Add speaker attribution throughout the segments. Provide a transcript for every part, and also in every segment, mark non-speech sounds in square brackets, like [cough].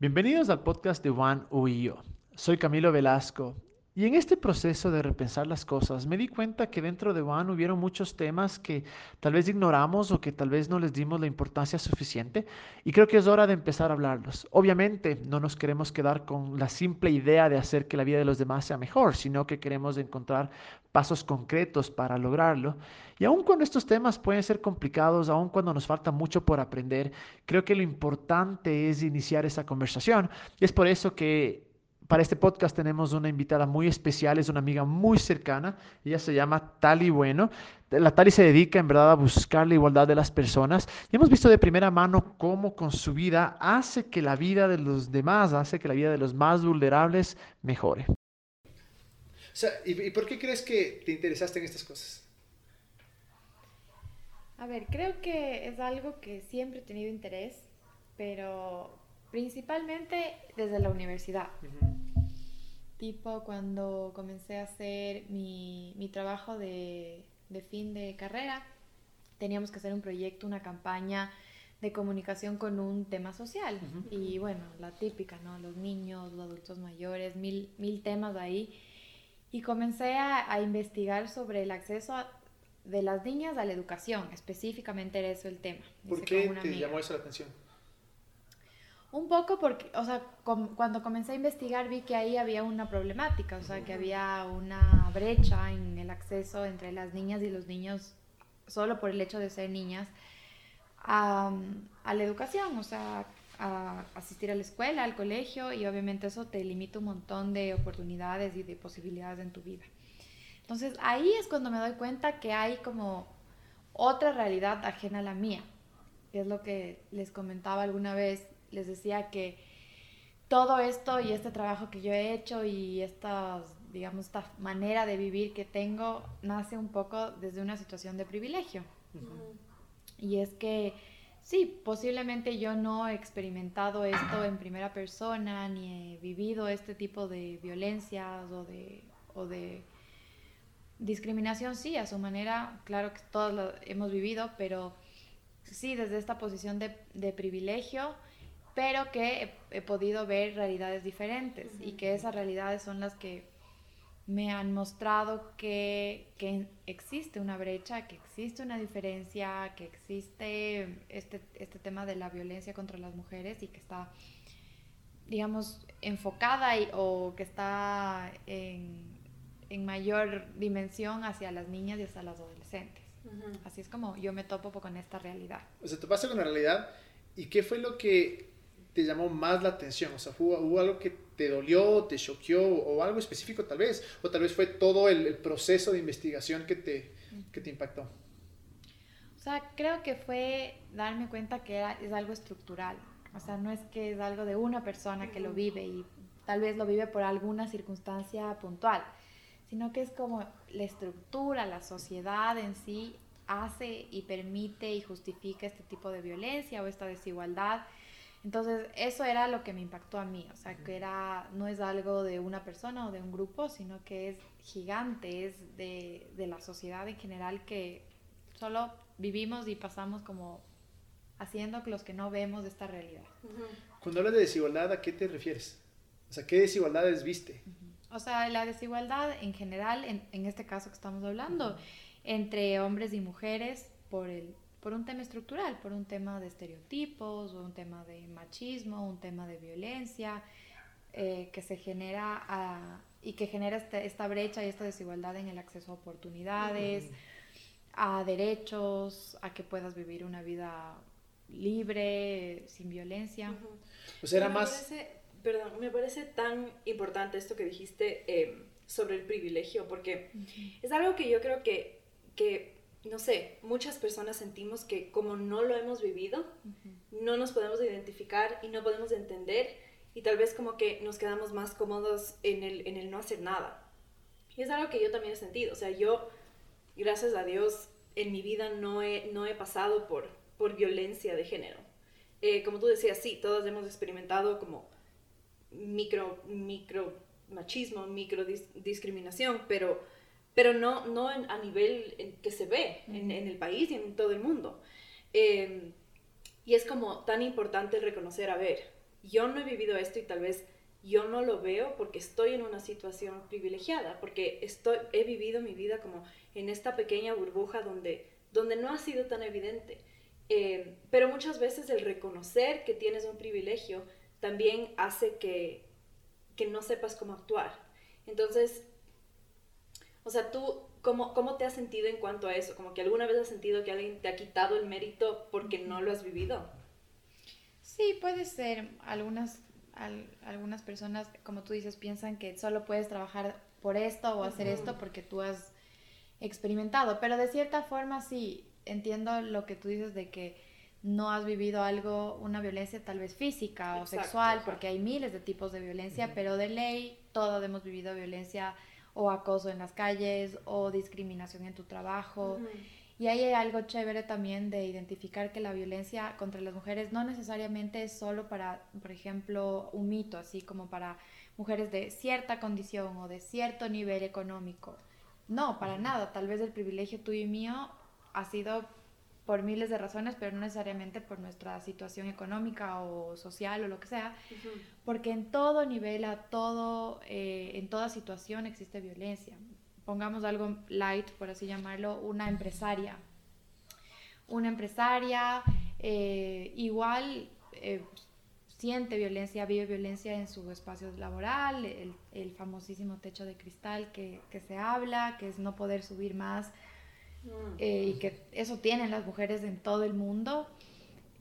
Speaker 1: Bienvenidos al podcast de Juan Uyo. Soy Camilo Velasco y en este proceso de repensar las cosas me di cuenta que dentro de One hubieron muchos temas que tal vez ignoramos o que tal vez no les dimos la importancia suficiente y creo que es hora de empezar a hablarlos. Obviamente no nos queremos quedar con la simple idea de hacer que la vida de los demás sea mejor, sino que queremos encontrar pasos concretos para lograrlo. Y aun cuando estos temas pueden ser complicados, aun cuando nos falta mucho por aprender, creo que lo importante es iniciar esa conversación. Y es por eso que para este podcast tenemos una invitada muy especial, es una amiga muy cercana, ella se llama Tali Bueno. La Tali se dedica en verdad a buscar la igualdad de las personas y hemos visto de primera mano cómo con su vida hace que la vida de los demás, hace que la vida de los más vulnerables mejore. O
Speaker 2: sea, ¿y, por qué crees que te interesaste en estas cosas?
Speaker 3: A ver, creo que es algo que siempre he tenido interés, pero principalmente desde la universidad tipo cuando comencé a hacer mi, mi trabajo de, de, fin de carrera, teníamos que hacer un proyecto, una campaña de comunicación con un tema social. Y bueno, la típica, ¿no? Los niños, los adultos mayores, mil, mil temas ahí. Y comencé a, a investigar sobre el acceso de las niñas a la educación, específicamente era eso el tema.
Speaker 2: ¿Por qué te llamó eso la atención?
Speaker 3: Un poco porque, o sea, cuando comencé a investigar vi que ahí había una problemática, o sea, que había una brecha en el acceso entre las niñas y los niños, solo por el hecho de ser niñas, a, la educación, o sea, a asistir a la escuela, al colegio, y obviamente eso te limita un montón de oportunidades y de posibilidades en tu vida. Entonces ahí es cuando me doy cuenta que hay como otra realidad ajena a la mía, que es lo que les comentaba alguna vez les decía que todo esto y este trabajo que yo he hecho y esta, digamos, esta manera de vivir que tengo nace un poco desde una situación de privilegio. Y es que sí, posiblemente yo no he experimentado esto en primera persona, ni he vivido este tipo de violencias o de, o de discriminación, sí, a su manera, claro que todos lo hemos vivido, pero sí, desde esta posición de, de privilegio pero que he, podido ver realidades diferentes y que esas realidades son las que me han mostrado que, que, existe una brecha, que existe una diferencia, que existe este, este tema de la violencia contra las mujeres y que está, digamos, enfocada o que está en, en, mayor dimensión hacia las niñas y hacia las adolescentes. Así es como yo me topo con esta realidad.
Speaker 2: O sea, te pasa con la realidad y qué fue lo que te llamó más la atención? O sea, ¿hubo, algo que te dolió, te choqueó o algo específico tal vez? ¿O tal vez fue todo el, proceso de investigación que te, que te impactó?
Speaker 3: O sea, creo que fue darme cuenta que es algo estructural. O sea, no es que es algo de una persona que lo vive y tal vez lo vive por alguna circunstancia puntual, sino que es como la estructura, la sociedad en sí hace y permite y justifica este tipo de violencia o esta desigualdad entonces, eso era lo que me impactó a mí, o sea, que era, no es algo de una persona o de un grupo, sino que es gigante, es de, de la sociedad en general que solo vivimos y pasamos como haciendo los que no vemos esta realidad.
Speaker 2: Cuando hablas de desigualdad, ¿a qué te refieres? O sea, ¿qué desigualdades viste?
Speaker 3: O sea, la desigualdad en general, en, en este caso que estamos hablando, entre hombres y mujeres por el por un tema estructural, por un tema de estereotipos, o un tema de machismo, un tema de violencia, eh, que se genera y que genera este, esta brecha y esta desigualdad en el acceso a oportunidades, a derechos, a que puedas vivir una vida libre, sin violencia.
Speaker 4: O sea, era más... Parece, perdón, me parece tan importante esto que dijiste eh, sobre el privilegio, porque es algo que yo creo que, que no sé, muchas personas sentimos que como no lo hemos vivido, no nos podemos identificar y no podemos entender y tal vez como que nos quedamos más cómodos en el, en el no hacer nada. Y es algo que yo también he sentido, o sea, yo, gracias a Dios, en mi vida no he, no he pasado por, por violencia de género. Eh, como tú decías, sí, todos hemos experimentado como micro, micro machismo, micro discriminación, pero pero no, no a nivel que se ve en, el país y en todo el mundo. Em, y es como tan importante reconocer, a ver, yo no he vivido esto y tal vez yo no lo veo porque estoy en una situación privilegiada, porque estoy, he vivido mi vida como en esta pequeña burbuja donde, donde no ha sido tan evidente. Eh, pero muchas veces el reconocer que tienes un privilegio también hace que, que no sepas cómo actuar. Entonces, o sea, tú, ¿cómo, ¿cómo te has sentido en cuanto a eso? Como que alguna vez has sentido que alguien te ha quitado el mérito porque no lo has vivido.
Speaker 3: Sí, puede ser. Algunas, algunas personas, como tú dices, piensan que solo puedes trabajar por esto o hacer esto porque tú has experimentado. Pero de cierta forma sí, entiendo lo que tú dices de que no has vivido algo, una violencia tal vez física o sexual, porque hay miles de tipos de violencia, pero de ley todos hemos vivido violencia o acoso en las calles o discriminación en tu trabajo. Y ahí hay algo chévere también de identificar que la violencia contra las mujeres no necesariamente es solo para, por ejemplo, un mito, así como para mujeres de cierta condición o de cierto nivel económico. No, para nada. Tal vez el privilegio tuyo y mío ha sido por miles de razones, pero no necesariamente por nuestra situación económica o social o lo que sea, porque en todo nivel, a todo, eh, en toda situación existe violencia. Pongamos algo light, por así llamarlo, una empresaria. Una empresaria eh, igual eh, siente violencia, vive violencia en su espacio laboral, el, el famosísimo techo de cristal que, que se habla, que es no poder subir más. Eh, y que eso tienen las mujeres en todo el mundo.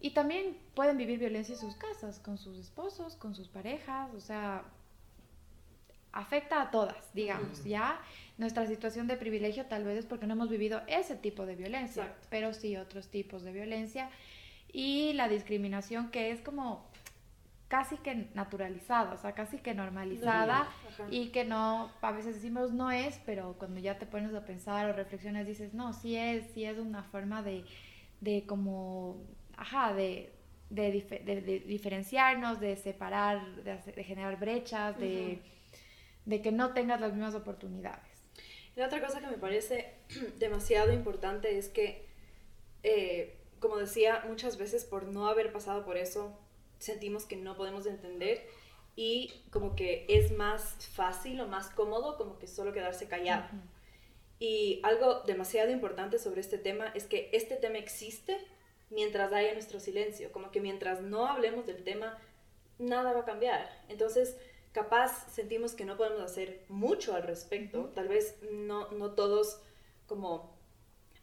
Speaker 3: Y también pueden vivir violencia en sus casas, con sus esposos, con sus parejas, o sea, afecta a todas, digamos, ¿ya? Nuestra situación de privilegio tal vez es porque no hemos vivido ese tipo de violencia, pero sí otros tipos de violencia. Y la discriminación que es como casi que naturalizada, o sea, casi que normalizada y que no, a veces decimos no es, pero cuando ya te pones a pensar o reflexiones dices, no, sí es, sí es una forma de, de como, ajá, de, de, diferenciarnos, de separar, de, generar brechas, de, de que no tengas las mismas oportunidades.
Speaker 4: Y otra cosa que me parece [clears throat] demasiado importante es que, eh, como decía, muchas veces por no haber pasado por eso, sentimos que no podemos entender y como que es más fácil o más cómodo como que solo quedarse callado. Y algo demasiado importante sobre este tema es que este tema existe mientras haya nuestro silencio, como que mientras no hablemos del tema, nada va a cambiar. Entonces, capaz sentimos que no podemos hacer mucho al respecto, tal vez no, no todos como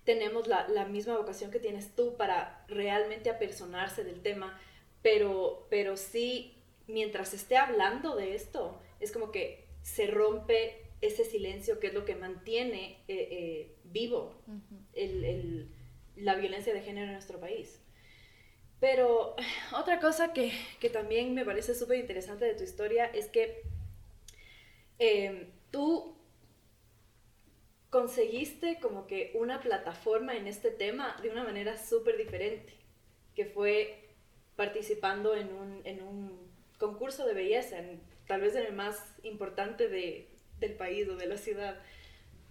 Speaker 4: tenemos la, la misma vocación que tienes tú para realmente apersonarse del tema, pero, pero sí, mientras esté hablando de esto, es como que se rompe ese silencio que es lo que mantiene eh, eh, vivo la violencia de género en nuestro país. Pero [sighs] otra cosa que, también me parece súper interesante de tu historia es que em, tú conseguiste como que una plataforma en este tema de una manera súper diferente, que fue participando en un, en un concurso de belleza, tal vez en el más importante de, del país o de la ciudad.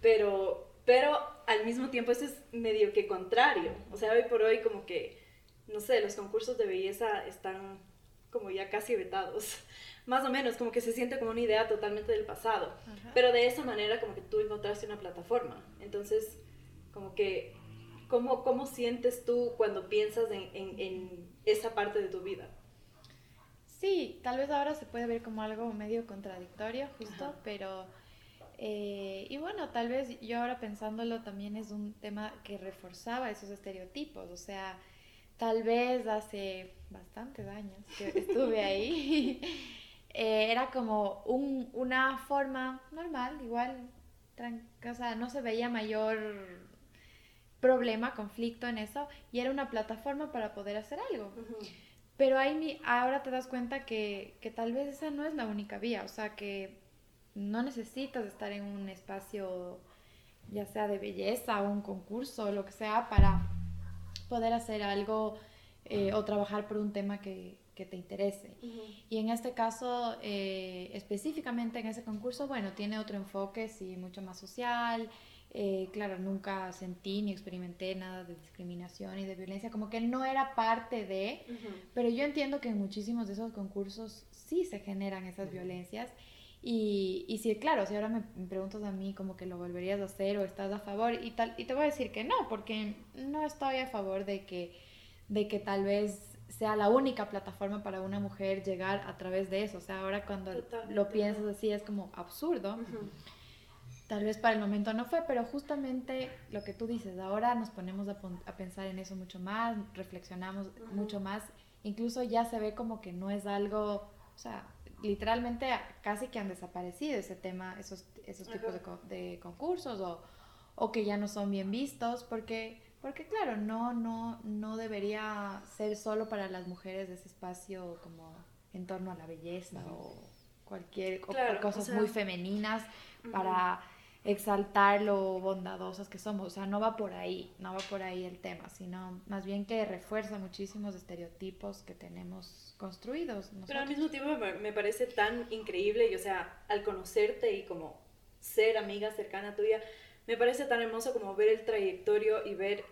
Speaker 4: Pero, pero al mismo tiempo eso es medio que contrario. O sea, hoy por hoy como que, no sé, los concursos de belleza están como ya casi vetados. [laughs] Más o menos, como que se siente como una idea totalmente del pasado. Pero de esa manera como que tú encontraste una plataforma. Entonces, como que, ¿cómo, cómo sientes tú cuando piensas en, en esa parte de tu vida.
Speaker 3: Sí, tal vez ahora se puede ver como algo medio contradictorio, justo, pero... Eh, y bueno, tal vez yo ahora pensándolo también es un tema que reforzaba esos estereotipos, o sea, tal vez hace bastantes años que [laughs] estuve ahí, [laughs] eh, era como un, una forma normal, igual, o sea, no se veía mayor problema, conflicto en eso, y era una plataforma para poder hacer algo. Pero ahí ahora te das cuenta que, que, tal vez esa no es la única vía, o sea, que no necesitas estar en un espacio, ya sea de belleza o un concurso o lo que sea, para poder hacer algo eh, o trabajar por un tema que, que te interese. Y en este caso, eh, específicamente en ese concurso, bueno, tiene otro enfoque, sí, mucho más social, Eh, claro, nunca sentí ni experimenté nada de discriminación y de violencia, como que no era parte de, pero yo entiendo que en muchísimos de esos concursos sí se generan esas violencias. Y, y si, claro, si ahora me preguntas a mí como que lo volverías a hacer o estás a favor y tal, y te voy a decir que no, porque no estoy a favor de que, de que tal vez sea la única plataforma para una mujer llegar a través de eso. O sea, ahora cuando lo piensas así es como absurdo. Tal vez para el momento no fue, pero justamente lo que tú dices, ahora nos ponemos a, a pensar en eso mucho más, reflexionamos mucho más, incluso ya se ve como que no es algo, o sea, literalmente casi que han desaparecido ese tema, esos, esos tipos de, de, concursos o, o, que ya no son bien vistos, porque, porque claro, no, no, no debería ser solo para las mujeres ese espacio como en torno a la belleza o cualquier claro, cosas muy femeninas para exaltar lo bondadosas que somos. O sea, no va por ahí, no va por ahí el tema, sino más bien que refuerza muchísimos estereotipos que tenemos construidos.
Speaker 4: Pero al mismo tiempo me parece tan increíble, y o sea, al conocerte y como ser amiga cercana tuya, me parece tan hermoso como ver el trayectorio y ver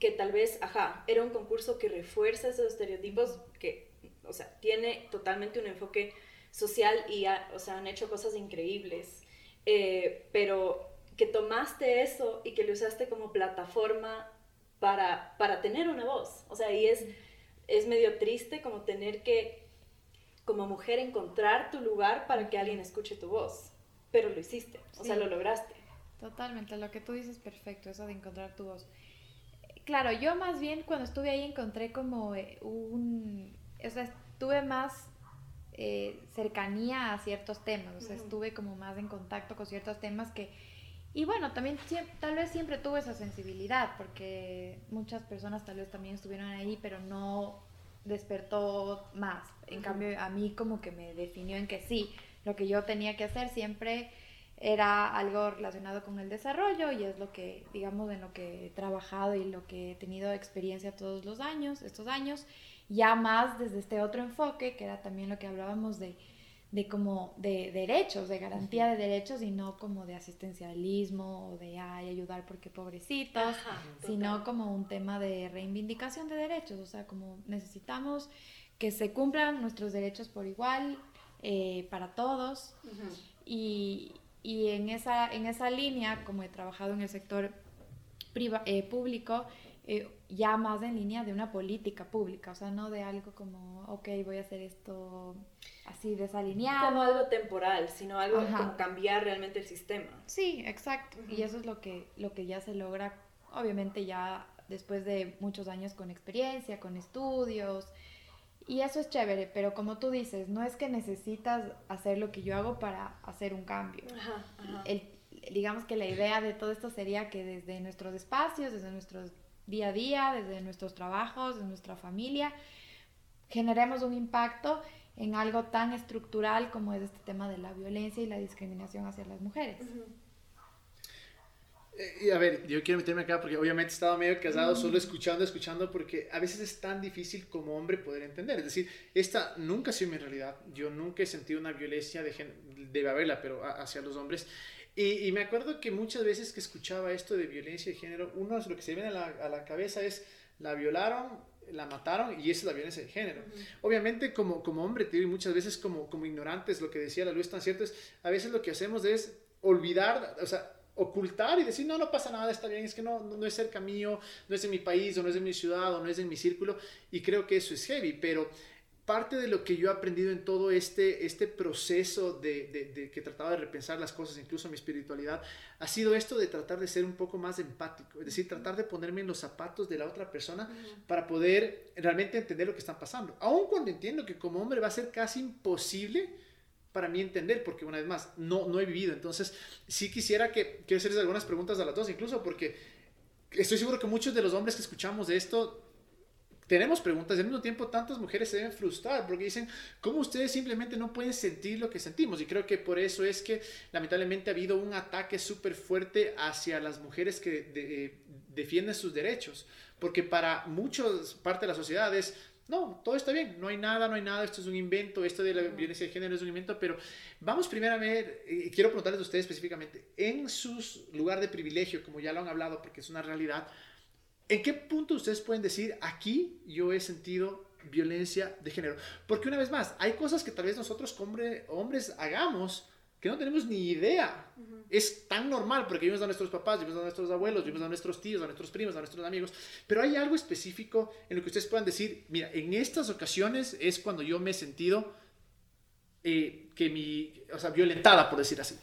Speaker 4: que tal vez, ajá, era un concurso que refuerza esos estereotipos, que, o sea, tiene totalmente un enfoque social y, o sea, han hecho cosas increíbles eh, pero que tomaste eso y que lo usaste como plataforma para, para tener una voz. O sea, y es, es medio triste como tener que, como mujer, encontrar tu lugar para que alguien escuche tu voz. Pero lo hiciste, o sea, lo lograste.
Speaker 3: Totalmente, lo que tú dices perfecto, eso de encontrar tu voz. Claro, yo más bien cuando estuve ahí encontré como eh, un... O sea, estuve más eh, cercanía a ciertos temas, o sea, estuve como más en contacto con ciertos temas que... Y bueno, también tal vez siempre tuve esa sensibilidad, porque muchas personas tal vez también estuvieron ahí, pero no despertó más. En cambio, a mí como que me definió en que sí, lo que yo tenía que hacer siempre era algo relacionado con el desarrollo y es lo que, digamos, en lo que he trabajado y lo que he tenido experiencia todos los años, estos años ya más desde este otro enfoque, que era también lo que hablábamos de, de como de derechos, de garantía de derechos y no como de asistencialismo o de ay, ayudar porque pobrecitos, sino como un tema de reivindicación de derechos, o sea, como necesitamos que se cumplan nuestros derechos por igual eh, para todos. Y, y, en, esa, en esa línea, como he trabajado en el sector eh, público, eh, ya más en línea de una política pública, o sea, no de algo como, ok, voy a hacer esto así desalineado.
Speaker 4: Como algo temporal, sino algo como cambiar realmente el sistema.
Speaker 3: Sí, exacto. Y eso es lo que, lo que ya se logra, obviamente ya después de muchos años con experiencia, con estudios. Y eso es chévere, pero como tú dices, no es que necesitas hacer lo que yo hago para hacer un cambio. El, digamos que la idea de todo esto sería que desde nuestros espacios, desde nuestros día a día, desde nuestros trabajos, de nuestra familia, generemos un impacto en algo tan estructural como es este tema de la violencia y la discriminación hacia las mujeres.
Speaker 2: Eh, y a ver, yo quiero meterme acá porque obviamente estaba medio casado, solo escuchando, escuchando, porque a veces es tan difícil como hombre poder entender. Es decir, esta nunca ha sido mi realidad. Yo nunca he sentido una violencia, de debe haberla, pero hacia los hombres. Y, me acuerdo que muchas veces que escuchaba esto de violencia de género, uno lo que se viene a la, a la cabeza es, la violaron, la mataron y esa es la violencia de género. Obviamente como, como hombre, te digo, muchas veces como, como ignorantes, lo que decía la luz tan cierto es, a veces lo que hacemos es olvidar, o sea, ocultar y decir, no, no pasa nada, está bien, es que no, no, es cerca mío, no es en mi país, o no es en mi ciudad, o no es en mi círculo, y creo que eso es heavy, pero parte de lo que yo he aprendido en todo este, este proceso de, de, que trataba de repensar las cosas, incluso mi espiritualidad, ha sido esto de tratar de ser un poco más empático, es decir, tratar de ponerme en los zapatos de la otra persona para poder realmente entender lo que está pasando. Aun cuando entiendo que como hombre va a ser casi imposible para mí entender, porque una vez más, no, no he vivido. Entonces, sí quisiera que, quiero hacerles algunas preguntas a las dos, incluso porque estoy seguro que muchos de los hombres que escuchamos de esto tenemos preguntas y al mismo tiempo tantas mujeres se deben frustrar porque dicen, ¿cómo ustedes simplemente no pueden sentir lo que sentimos? Y creo que por eso es que lamentablemente ha habido un ataque súper fuerte hacia las mujeres que defienden sus derechos, porque para muchos, parte de la sociedad es, No, todo está bien, no hay nada, no hay nada, esto es un invento, esto de la violencia de género es un invento, pero vamos primero a ver, y quiero preguntarles a ustedes específicamente, en su lugar de privilegio, como ya lo han hablado, porque es una realidad, ¿en qué punto ustedes pueden decir, aquí yo he sentido violencia de género? Porque una vez más, hay cosas que tal vez nosotros hombres hagamos que no tenemos ni idea. Es tan normal porque vimos a nuestros papás, vimos a nuestros abuelos, vimos a nuestros tíos, a nuestros primos, a nuestros amigos, pero hay algo específico en lo que ustedes puedan decir, mira, en estas ocasiones es cuando yo me he sentido eh, que mi, o sea, violentada, por decir así.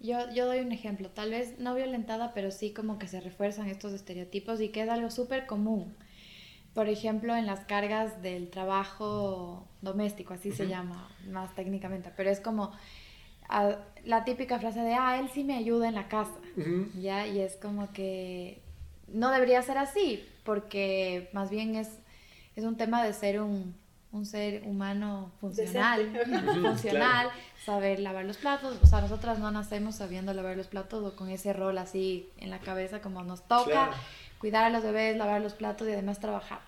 Speaker 3: Yo, yo doy un ejemplo, tal vez no violentada, pero sí como que se refuerzan estos estereotipos y que es algo súper común. Por ejemplo, en las cargas del trabajo doméstico, así se llama más técnicamente, pero es como ah, la típica frase de, ah, él sí me ayuda en la casa, ¿ya? Y es como que no debería ser así, porque más bien es, es un tema de ser un, un ser humano funcional, [laughs] funcional, saber lavar los platos, o sea, nosotras no nacemos sabiendo lavar los platos o con ese rol así en la cabeza como nos toca cuidar a los bebés, lavar los platos y además trabajar.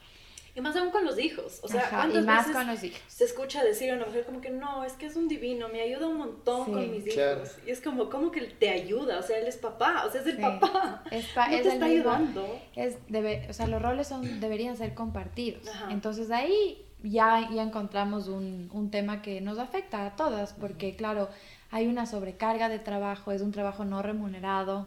Speaker 4: Y más aún con los hijos. O sea,
Speaker 3: y más con los hijos.
Speaker 4: Se escucha decir a una mujer como que no, es que es un divino, me ayuda un montón con mis hijos. Y es como, ¿cómo que te ayuda? O sea, él es papá, o sea, es el papá. Es no te está ayudando.
Speaker 3: Es debe, o sea, los roles son, deberían ser compartidos. Entonces ahí ya, ya encontramos un, un tema que nos afecta a todas, porque claro, hay una sobrecarga de trabajo, es un trabajo no remunerado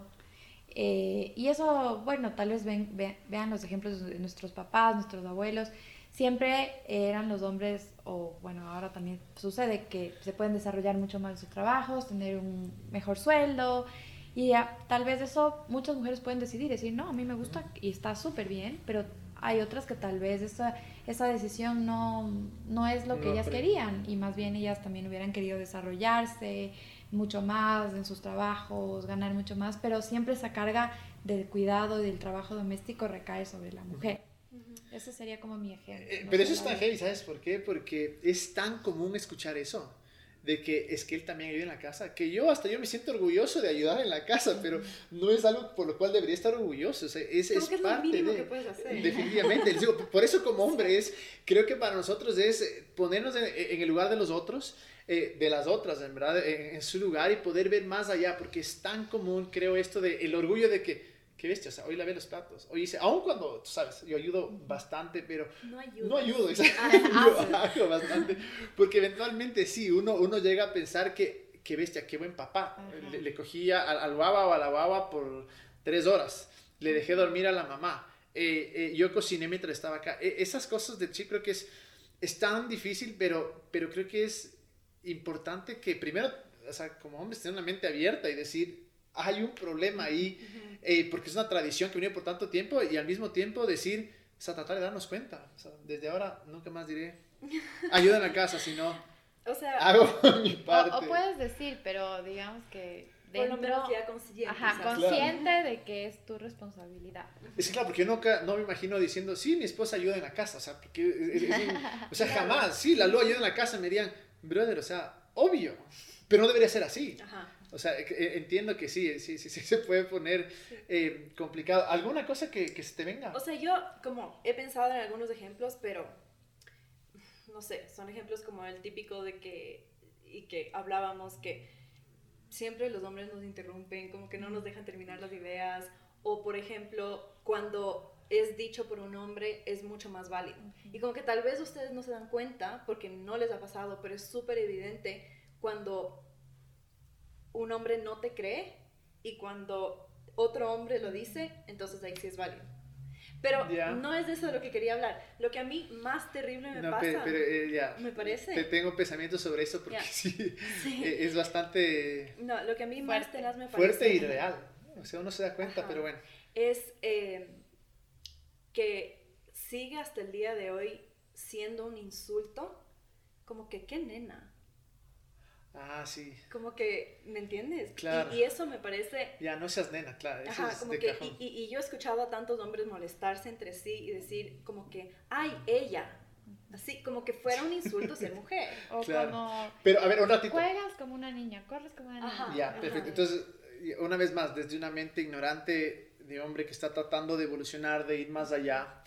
Speaker 3: eh, y eso, bueno, tal vez ven, vean los ejemplos de nuestros papás, nuestros abuelos. Siempre eran los hombres, o bueno, ahora también sucede que se pueden desarrollar mucho más sus trabajos, tener un mejor sueldo. Y tal vez eso muchas mujeres pueden decidir, decir, no, a mí me gusta y está súper bien, pero hay otras que tal vez esa, esa decisión no, no es lo que ellas querían y más bien ellas también hubieran querido desarrollarse, mucho más en sus trabajos, ganar mucho más, pero siempre esa carga del cuidado y del trabajo doméstico recae sobre la mujer. Ese sería como mi ejemplo.
Speaker 2: Eh, pero eso es tan heavy, ¿sabes por qué? Porque es tan común escuchar eso, de que es que él también ayuda en la casa, que yo hasta yo me siento orgulloso de ayudar en la casa, pero no es algo por lo cual debería estar orgulloso, o sea, es, es, parte
Speaker 4: de, que puedes hacer.
Speaker 2: Definitivamente, por eso como [laughs] hombre es, creo que para nosotros es ponernos en, en el lugar de los otros, eh, de las otras, en verdad, en, su lugar y poder ver más allá, porque es tan común, creo, esto de el orgullo de que, qué bestia, o sea, hoy lavé los platos, hoy hice, aun cuando, tú sabes, yo ayudo bastante, pero no, ayudo, ah, [laughs] yo bastante, porque eventualmente sí, uno, uno llega a pensar que, qué bestia, qué buen papá, le, cogía al, al baba o a la baba por tres horas, le dejé dormir a la mamá, eh, eh, yo cociné mientras estaba acá, e, esas cosas de chico creo que es, es tan difícil, pero, pero creo que es importante que primero, o sea, como hombres, tener una mente abierta y decir, hay un problema ahí, eh, porque es una tradición que viene por tanto tiempo y al mismo tiempo decir, o sea, tratar de darnos cuenta. O sea, desde ahora nunca más diré, ayuda en la casa, si no,
Speaker 4: o sea,
Speaker 2: hago [laughs] mi parte.
Speaker 3: O, puedes decir, pero digamos que dentro,
Speaker 4: por lo ya consciente,
Speaker 3: ajá, consciente de que es tu responsabilidad.
Speaker 2: Es que claro, porque yo nunca, no me imagino diciendo, sí, mi esposa ayuda en la casa, o sea, porque, o sea, [laughs] jamás, sí, la luz ayuda en la casa, me dirían, brother, o sea, obvio, pero no debería ser así. O sea, eh, entiendo que sí, sí, sí, [laughs] sí se puede poner eh, complicado. ¿Alguna cosa que, que se te venga?
Speaker 4: O sea, yo como he pensado en algunos ejemplos, pero no sé, son ejemplos como el típico de que, y que hablábamos que siempre los hombres nos interrumpen, como que no nos dejan terminar las ideas, o por ejemplo, cuando es dicho por un hombre es mucho más válido. Y como que tal vez ustedes no se dan cuenta porque no les ha pasado, pero es súper evidente cuando un hombre no te cree y cuando otro hombre lo dice, entonces ahí sí es válido. Pero no es de eso de lo que quería hablar. Lo que a mí más terrible me pasa,
Speaker 2: pero, eh,
Speaker 4: me parece.
Speaker 2: Te tengo pensamientos sobre eso porque [laughs] sí, eh, es bastante...
Speaker 4: No, lo que a mí más tenaz me
Speaker 2: parece... Fuerte y real. O sea, uno se da cuenta, pero bueno.
Speaker 4: Es... Eh, que sigue hasta el día de hoy siendo un insulto, como que qué nena.
Speaker 2: Ah, sí.
Speaker 4: Como que, ¿me entiendes?
Speaker 2: Claro.
Speaker 4: Y, eso me parece...
Speaker 2: Ya, no seas nena, claro.
Speaker 4: Ajá, como que, y, y, yo he escuchado a tantos hombres molestarse entre sí y decir como que, ay, ella. Así, como que fuera un insulto ser mujer. [laughs]
Speaker 3: O como...
Speaker 2: Pero, a ver, un ratito.
Speaker 3: Juegas como una niña, corres como una niña.
Speaker 2: ya, perfecto. Entonces, una vez más, desde una mente ignorante de hombre que está tratando de evolucionar, de ir más allá.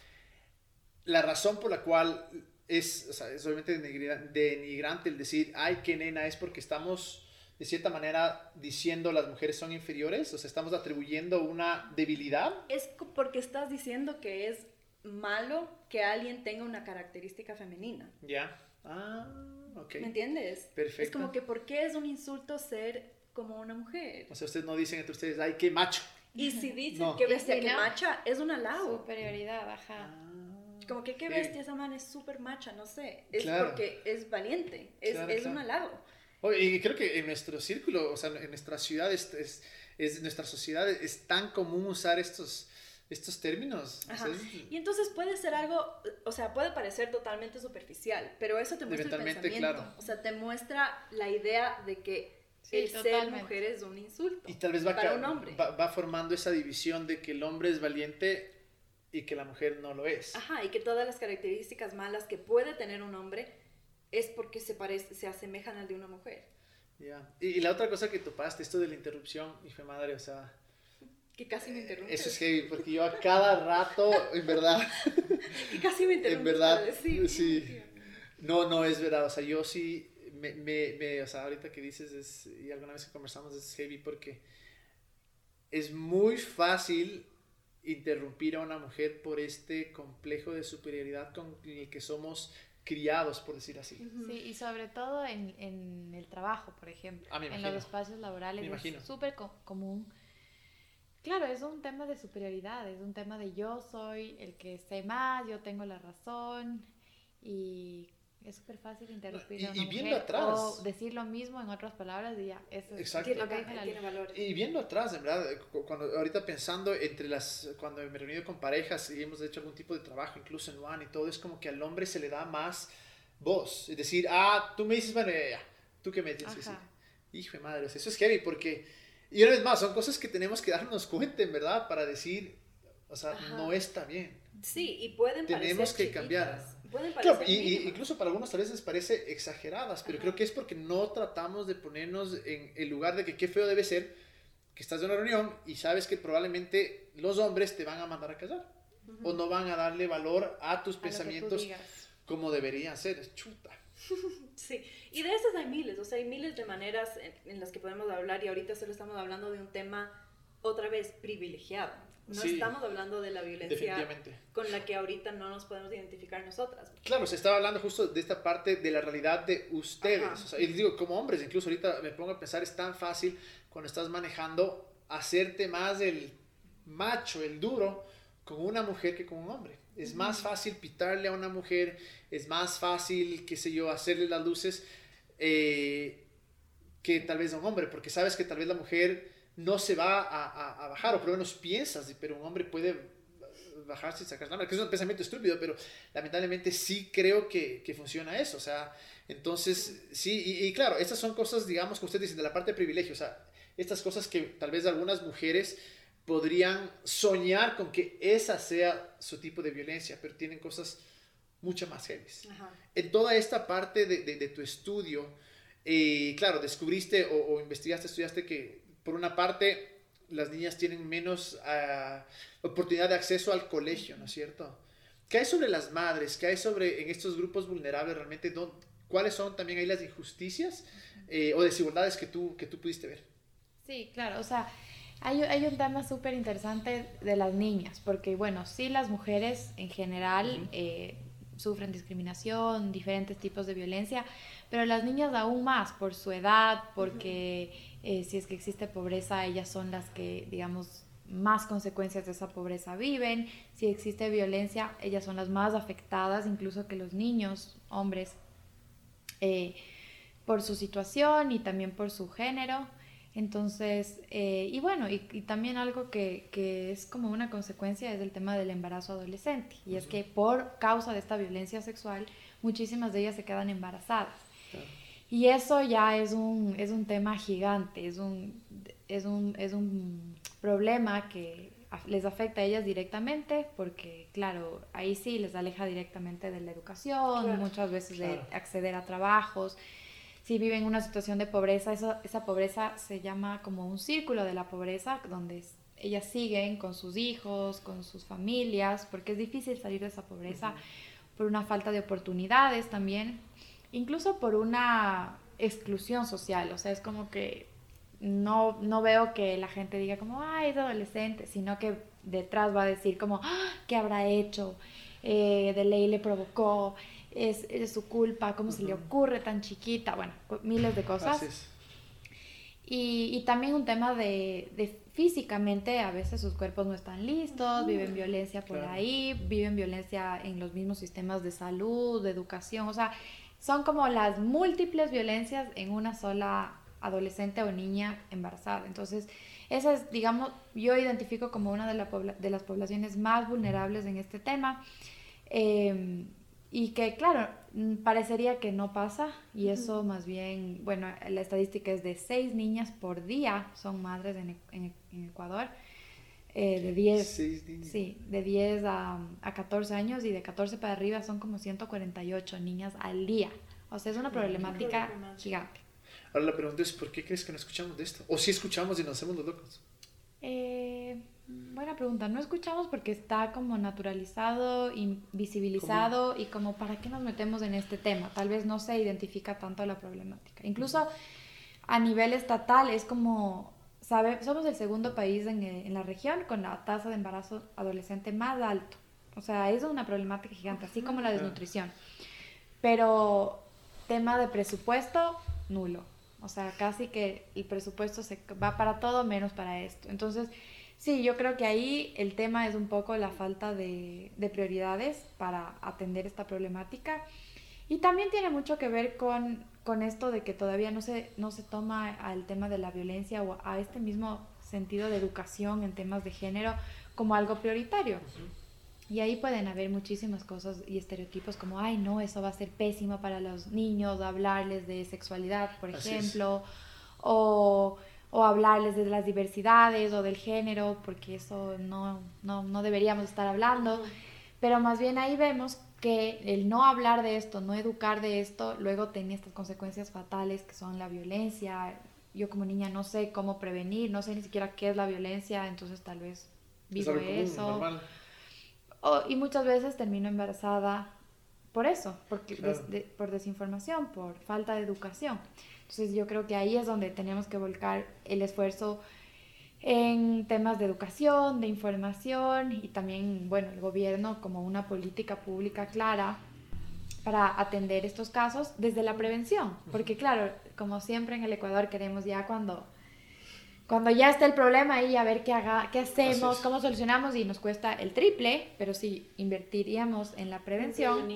Speaker 2: la razón por la cual es, o sea, es obviamente denigrante el decir, ay, qué nena, es porque estamos de cierta manera diciendo las mujeres son inferiores, o sea, estamos atribuyendo una debilidad.
Speaker 4: Es porque estás diciendo que es malo que alguien tenga una característica femenina.
Speaker 2: Ya. Ah, ok.
Speaker 4: ¿Me entiendes?
Speaker 2: Perfecto.
Speaker 4: Es como que ¿por qué es un insulto ser como una mujer?
Speaker 2: O sea, ustedes no dicen entre ustedes, ay, qué macho.
Speaker 4: Y si dicen que bestia, que macha, es un halago.
Speaker 3: Superioridad, ajá.
Speaker 2: Ah,
Speaker 4: como que qué bestia, esa man es súper macha, no sé. Es porque es valiente, es, es un halago.
Speaker 2: y creo que en nuestro círculo, o sea, en nuestra ciudad, es, es, es nuestra sociedad, es tan común usar estos estos términos.
Speaker 4: Y entonces puede ser algo, o sea, puede parecer totalmente superficial, pero eso te muestra el pensamiento. Claro. O sea, te muestra la idea de que el ser mujer es un insulto.
Speaker 2: Y tal vez va, para un hombre. Va, formando esa división de que el hombre es valiente y que la mujer no lo es.
Speaker 4: Ajá, y que todas las características malas que puede tener un hombre es porque se, parece, se asemejan al de una mujer.
Speaker 2: Ya. Y, la otra cosa que topaste, esto de la interrupción, y fue madre, o sea,
Speaker 4: que casi me interrumpe.
Speaker 2: Eso es heavy, porque yo a cada rato, en verdad. [laughs]
Speaker 4: que casi me interrumpe.
Speaker 2: En verdad, sí. No, no, es verdad. O sea, yo sí, me, me, o sea, ahorita que dices, es, y alguna vez que conversamos, es heavy porque es muy fácil interrumpir a una mujer por este complejo de superioridad con el que somos criados, por decir así.
Speaker 3: Sí, y sobre todo en, en el trabajo, por ejemplo. Ah, en los espacios laborales es súper común Claro, es un tema de superioridad, es un tema de yo soy el que sé más, yo tengo la razón y es súper fácil interrumpir
Speaker 2: y, a una y viendo atrás
Speaker 3: o decir lo mismo en otras palabras y ya, eso
Speaker 2: Exacto. es lo que tiene valor. Y viendo atrás, en verdad, cuando ahorita pensando entre las, cuando me he reunido con parejas y hemos hecho algún tipo de trabajo, incluso en One y todo, es como que al hombre se le da más voz, es decir, ah, tú me dices, bueno, tú qué me dices, hijo de madre, eso es heavy porque y una vez más, son cosas que tenemos que darnos cuenta, en verdad, para decir, o sea, no está bien.
Speaker 4: Sí, y pueden
Speaker 2: Tenemos que cambiar.
Speaker 4: Pueden claro,
Speaker 2: y, incluso para algunas a veces parece exageradas, pero creo que es porque no tratamos de ponernos en el lugar de que qué feo debe ser que estás en una reunión y sabes que probablemente los hombres te van a mandar a callar o no van a darle valor a tus pensamientos como deberían ser. Es chuta. [laughs]
Speaker 4: Sí, y de esas hay miles, o sea, hay miles de maneras en, las que podemos hablar y ahorita solo estamos hablando de un tema otra vez privilegiado. No estamos hablando de la violencia con la que ahorita no nos podemos identificar nosotras.
Speaker 2: Claro, se estaba hablando justo de esta parte de la realidad de ustedes. O sea, y digo, como hombres, incluso ahorita me pongo a pensar, es tan fácil cuando estás manejando hacerte más el macho, el duro, con una mujer que con un hombre. Es más fácil pitarle a una mujer, es más fácil, qué sé yo, hacerle las luces eh, que tal vez a un hombre, porque sabes que tal vez la mujer no se va a, bajar, o por lo menos piensas, pero un hombre puede bajarse y sacar la que es un pensamiento estúpido, pero lamentablemente sí creo que, que funciona eso, o sea, entonces, sí, y, y, claro, estas son cosas, digamos, que usted dice, de la parte de privilegio, o sea, estas cosas que tal vez algunas mujeres podrían soñar con que esa sea su tipo de violencia, pero tienen cosas mucho más heavy. En toda esta parte de, de, tu estudio, eh, claro, descubriste o, investigaste, estudiaste que por una parte las niñas tienen menos ah, oportunidad de acceso al colegio, ¿no es cierto? ¿Qué hay sobre las madres? ¿Qué hay sobre en estos grupos vulnerables realmente? ¿Cuáles son también ahí las injusticias eh, o desigualdades que tú, que tú pudiste ver?
Speaker 3: Sí, claro, o sea, hay, hay un tema súper interesante de las niñas, porque bueno, sí las mujeres en general eh, sufren discriminación, diferentes tipos de violencia, pero las niñas aún más por su edad, porque eh, si es que existe pobreza, ellas son las que, digamos, más consecuencias de esa pobreza viven, si existe violencia, ellas son las más afectadas, incluso que los niños, hombres, eh, por su situación y también por su género. Entonces, eh, y bueno, y, también algo que, que, es como una consecuencia es el tema del embarazo adolescente. Y es que por causa de esta violencia sexual, muchísimas de ellas se quedan embarazadas. Y eso ya es un, es un tema gigante, es un, es, un, es un problema que les afecta a ellas directamente porque, claro, ahí sí les aleja directamente de la educación, muchas veces de acceder a trabajos. Si viven en una situación de pobreza, esa pobreza se llama como un círculo de la pobreza, donde ellas siguen con sus hijos, con sus familias, porque es difícil salir de esa pobreza por una falta de oportunidades también, incluso por una exclusión social, o sea, es como que no, no veo que la gente diga como, ay, es adolescente, sino que detrás va a decir como, ah, ¿qué habrá hecho? Eh, de ley le provocó, es, su culpa, cómo se le ocurre tan chiquita, bueno, miles de cosas. Y, y, también un tema de, de, físicamente, a veces sus cuerpos no están listos, viven violencia por ahí, viven violencia en los mismos sistemas de salud, de educación, o sea, son como las múltiples violencias en una sola adolescente o niña embarazada. Entonces, esa es, digamos, yo identifico como una de, la de las poblaciones más vulnerables en este tema. Em, y que, claro, mm, parecería que no pasa, y eso más bien, bueno, la estadística es de seis niñas por día son madres en, en, Ecuador. Eh, de 10, sí, de 10 a, a, 14 años y de 14 para arriba son como 148 niñas al día. O sea, es una problemática gigante.
Speaker 2: Ahora la pregunta es, ¿por qué crees que no escuchamos de esto? ¿O si escuchamos y nos hacemos los locos?
Speaker 3: Eh, buena pregunta. No escuchamos porque está como naturalizado, invisibilizado y como para qué nos metemos en este tema. Tal vez no se identifica tanto la problemática. Incluso a nivel estatal es como, sabe, somos el segundo país en, en la región con la tasa de embarazo adolescente más alto. O sea, es una problemática gigante, así como la desnutrición. Pero tema de presupuesto, nulo. O sea, casi que el presupuesto se va para todo menos para esto. Entonces, Sí, yo creo que ahí el tema es un poco la falta de, prioridades para atender esta problemática. Y también tiene mucho que ver con, con esto de que todavía no se, no se toma al tema de la violencia o a este mismo sentido de educación en temas de género como algo prioritario. Y ahí pueden haber muchísimas cosas y estereotipos como, ay, no, eso va a ser pésimo para los niños, hablarles de sexualidad, por ejemplo, o o hablarles de las diversidades o del género, porque eso no, no, no deberíamos estar hablando, pero más bien ahí vemos que el no hablar de esto, no educar de esto, luego tiene estas consecuencias fatales que son la violencia. Yo como niña no sé cómo prevenir, no sé ni siquiera qué es la violencia, entonces tal vez vivo eso. y muchas veces termino embarazada por eso, porque por desinformación, por falta de educación. Entonces yo creo que ahí es donde tenemos que volcar el esfuerzo en temas de educación, de información y también, bueno, el gobierno como una política pública clara para atender estos casos desde la prevención. Porque claro, como siempre en el Ecuador queremos ya cuando, cuando ya está el problema ahí a ver qué, haga, qué hacemos, cómo solucionamos y nos cuesta el triple, pero si invertiríamos en la prevención,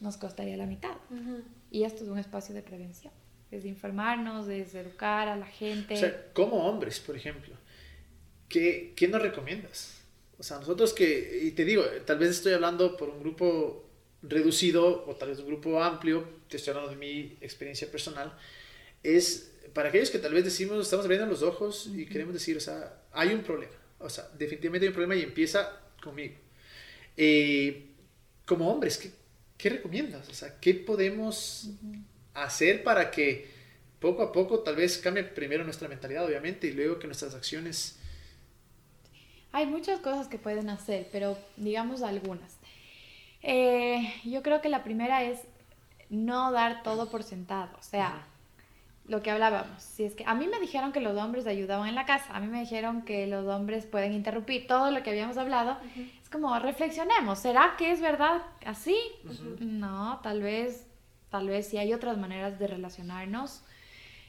Speaker 3: nos costaría la mitad. Y esto es un espacio de prevención es informarnos, es educar a la gente.
Speaker 2: O sea, como hombres, por ejemplo, ¿qué, ¿qué, nos recomiendas? O sea, nosotros que, y te digo, tal vez estoy hablando por un grupo reducido o tal vez un grupo amplio, te estoy hablando de mi experiencia personal, es para aquellos que tal vez decimos, estamos abriendo los ojos y queremos decir, o sea, hay un problema, o sea, definitivamente hay un problema y empieza conmigo. Eh, como hombres, ¿qué, ¿qué, recomiendas? O sea, ¿qué podemos hacer para que poco a poco tal vez cambie primero nuestra mentalidad, obviamente, y luego que nuestras acciones...
Speaker 3: Hay muchas cosas que pueden hacer, pero digamos algunas. Eh, yo creo que la primera es no dar todo por sentado, o sea, lo que hablábamos, si es que a mí me dijeron que los hombres ayudaban en la casa, a mí me dijeron que los hombres pueden interrumpir todo lo que habíamos hablado, es como reflexionemos, ¿será que es verdad así? No, tal vez tal vez si hay otras maneras de relacionarnos.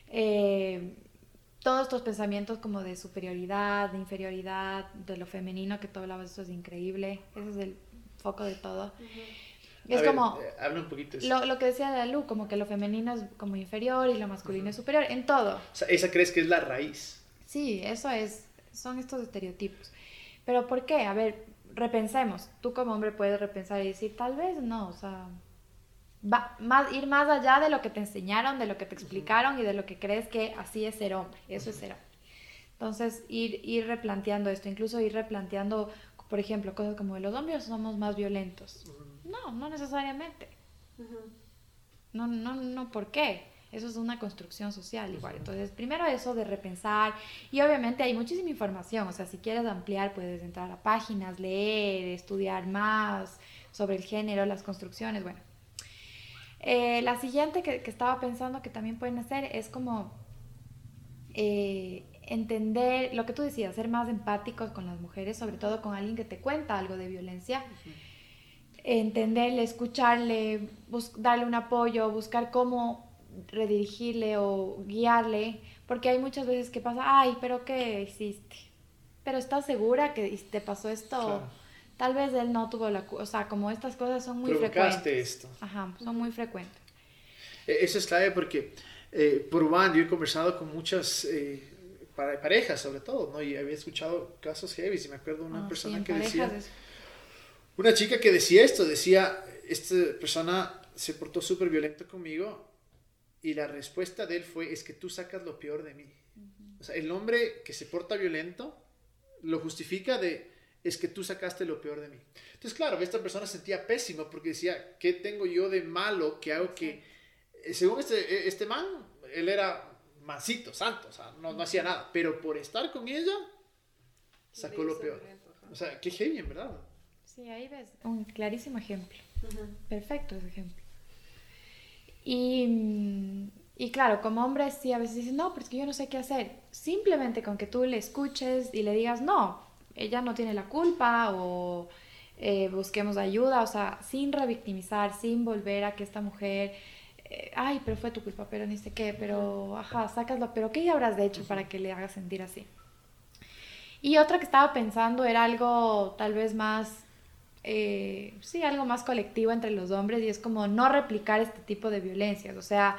Speaker 3: Eh, todos estos pensamientos como de superioridad, de inferioridad, de lo femenino que tú hablabas, eso es increíble, ese es el foco de todo. Es como...
Speaker 2: Eh, habla un poquito.
Speaker 3: Lo, lo, que decía Dalu, como que lo femenino es como inferior y lo masculino es superior, en todo.
Speaker 2: O sea, ¿esa crees que es la raíz?
Speaker 3: Sí, eso es, son estos estereotipos. Pero ¿por qué? A ver, repensemos. Tú como hombre puedes repensar y decir, tal vez no, o sea, va, más, ir más allá de lo que te enseñaron, de lo que te explicaron y de lo que crees que así es ser hombre, eso es ser hombre. Entonces, ir, ir replanteando esto, incluso ir replanteando, por ejemplo, cosas como los hombres somos más violentos. No, no necesariamente. No, no, no, ¿por qué? Eso es una construcción social igual. Entonces, primero eso de repensar y obviamente hay muchísima información. O sea, si quieres ampliar, puedes entrar a páginas, leer, estudiar más sobre el género, las construcciones, bueno. Eh, la siguiente que, que, estaba pensando que también pueden hacer es como eh, entender lo que tú decías, ser más empáticos con las mujeres, sobre todo con alguien que te cuenta algo de violencia. Entenderle, escucharle, darle un apoyo, buscar cómo redirigirle o guiarle, porque hay muchas veces que pasa, ay, pero ¿qué hiciste? Pero ¿estás segura que te pasó esto? Tal vez él no tuvo la... O sea, como estas cosas son muy frecuentes.
Speaker 2: esto.
Speaker 3: Ajá, son muy frecuentes.
Speaker 2: E, eso es clave porque eh, por Juan, yo he conversado con muchas eh, parejas, sobre todo, ¿no? Y había escuchado casos heavy. Y me acuerdo una ah, persona que decía... Una chica que decía esto, decía, esta persona se portó súper violento conmigo y la respuesta de él fue, es que tú sacas lo peor de mí. O sea, el hombre que se porta violento lo justifica de, es que tú sacaste lo peor de mí. Entonces, claro, esta persona sentía pésimo porque decía, ¿qué tengo yo de malo que hago que, eh, según este, eh, este man, él era mansito, santo, o sea, no, no hacía nada, pero por estar con ella, sacó lo peor. O sea, qué genio, verdad.
Speaker 3: Sí, ahí ves un clarísimo ejemplo. Perfecto ese ejemplo. Y, y claro, como hombre sí a veces dicen, no, pero es que yo no sé qué hacer. Simplemente con que tú le escuches y le digas, no, ella no tiene la culpa o eh, busquemos ayuda, o sea, sin revictimizar, sin volver a que esta mujer, eh, ay, pero fue tu culpa, pero ni sé qué, pero, ajá, sácaslo, pero ¿qué habrás hecho para que le haga sentir así? Y otra que estaba pensando era algo tal vez más eh, sí, algo más colectivo entre los hombres y es como no replicar este tipo de violencias. O sea,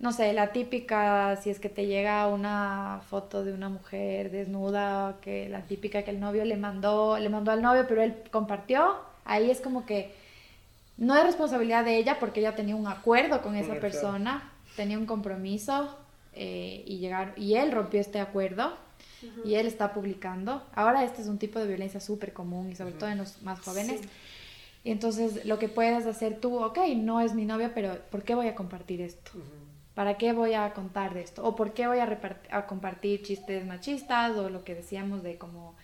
Speaker 3: no sé, la típica, si es que te llega una foto de una mujer desnuda, que la típica que el novio le mandó, le mandó al novio, pero él compartió, ahí es como que no es responsabilidad de ella porque ella tenía un acuerdo con esa persona, tenía un compromiso eh, y, llegar, y él rompió este acuerdo y él está publicando. Ahora este es un tipo de violencia súper común y sobre todo en los más jóvenes. Y entonces lo que puedes hacer tú, ok, no es mi novia, pero ¿por qué voy a compartir esto? ¿Para qué voy a contar de esto? ¿O por qué voy a, a compartir chistes machistas o lo que decíamos de como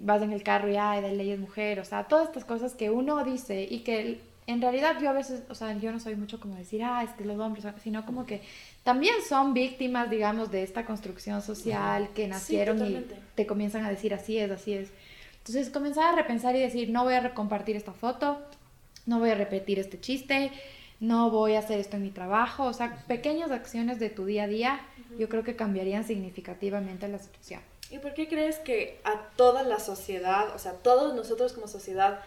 Speaker 3: vas en el carro y ay, de ley es mujer? O sea, todas estas cosas que uno dice y que en realidad yo a veces, o sea, yo no soy mucho como decir, ah, es que los hombres, sino como que también son víctimas, digamos, de esta construcción social que nacieron y te comienzan a decir así es, así es. Entonces comenzar a repensar y decir, no voy a compartir esta foto, no voy a repetir este chiste, no voy a hacer esto en mi trabajo, o sea, pequeñas acciones de tu día a día, yo creo que cambiarían significativamente la situación.
Speaker 4: ¿Y por qué crees que a toda la sociedad, o sea, todos nosotros como sociedad,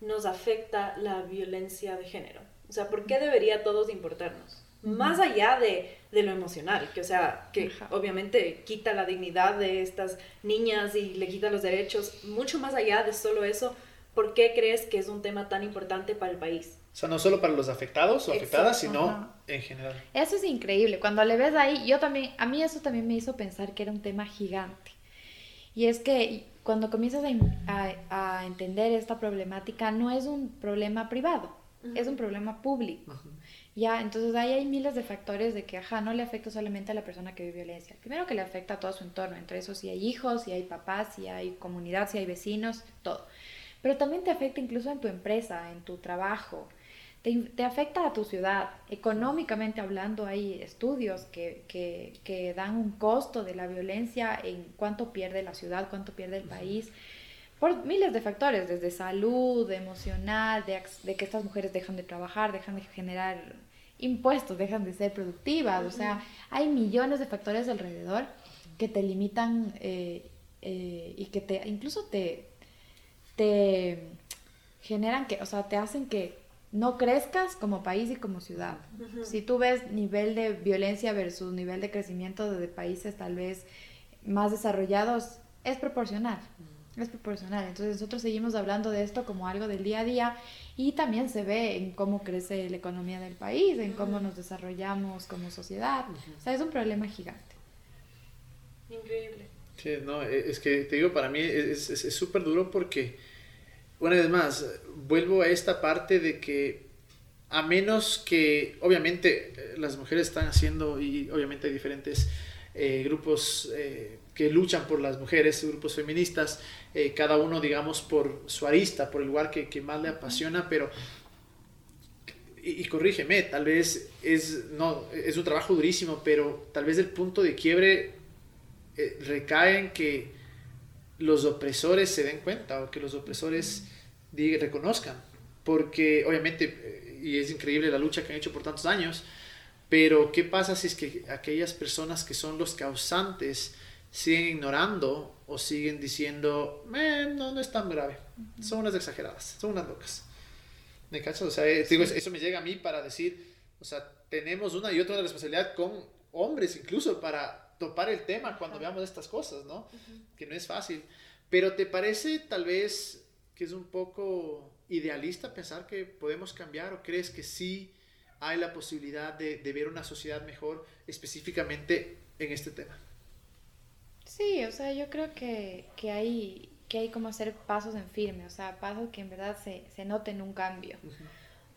Speaker 4: nos afecta la violencia de género? O sea, ¿por qué debería a todos importarnos? Más allá de, de, lo emocional, que o sea, que obviamente quita la dignidad de estas niñas y le quita los derechos, mucho más allá de solo eso, ¿por qué crees que es un tema tan importante para el país?
Speaker 2: O sea, no solo para los afectados o afectadas, sino en general.
Speaker 3: Eso es increíble. Cuando le ves ahí, yo también, a mí eso también me hizo pensar que era un tema gigante. Y es que cuando comienzas a, a, entender esta problemática, no es un problema privado, es un problema público. Ya, entonces ahí hay miles de factores de que, ajá, no le afecta solamente a la persona que vive violencia. Primero que le afecta a todo su entorno, entre eso si hay hijos, si hay papás, si hay comunidad, si hay vecinos, todo. Pero también te afecta incluso en tu empresa, en tu trabajo, te, te afecta a tu ciudad. Económicamente hablando, hay estudios que, que, que, dan un costo de la violencia en cuánto pierde la ciudad, cuánto pierde el país, por miles de factores, desde salud, emocional, de, de que estas mujeres dejan de trabajar, dejan de generar impuestos, dejan de ser productivas, o sea, hay millones de factores alrededor que te limitan eh, eh, y que te incluso te, te generan que, o sea, te hacen que no crezcas como país y como ciudad. Si tú ves nivel de violencia versus nivel de crecimiento de países tal vez más desarrollados, es proporcional. Es proporcional. Entonces nosotros seguimos hablando de esto como algo del día a día y también se ve en cómo crece la economía del país, en cómo nos desarrollamos como sociedad. O sea, es un problema gigante.
Speaker 4: Increíble.
Speaker 2: Sí, no, e, es que te digo, para mí es súper duro porque una vez más, vuelvo a esta parte de que a menos que, obviamente, eh, las mujeres están haciendo, y obviamente hay diferentes eh, grupos eh, que luchan por las mujeres, grupos feministas, cada uno, digamos, por su arista, por el lugar que, más le apasiona, pero, y, y, corrígeme, tal vez es, no, es un trabajo durísimo, pero tal vez el punto de quiebre recae en que los opresores se den cuenta o que los opresores reconozcan, porque obviamente y es increíble la lucha que han hecho por tantos años, pero ¿qué pasa si es que aquellas personas que son los causantes siguen ignorando o siguen diciendo, no, no es tan grave, son unas exageradas, son unas locas? ¿Me cachas? O sea, eh, digo, eso me llega a mí para decir, o sea, tenemos una y otra responsabilidad con hombres incluso para topar el tema cuando veamos estas cosas, ¿no? Que no es fácil. Pero ¿te parece tal vez que es un poco idealista pensar que podemos cambiar o crees que sí hay la posibilidad de, de, ver una sociedad mejor específicamente en este tema?
Speaker 3: Sí, o sea, yo creo que, que hay, que hay como hacer pasos en firme, o sea, pasos que en verdad se, se noten un cambio.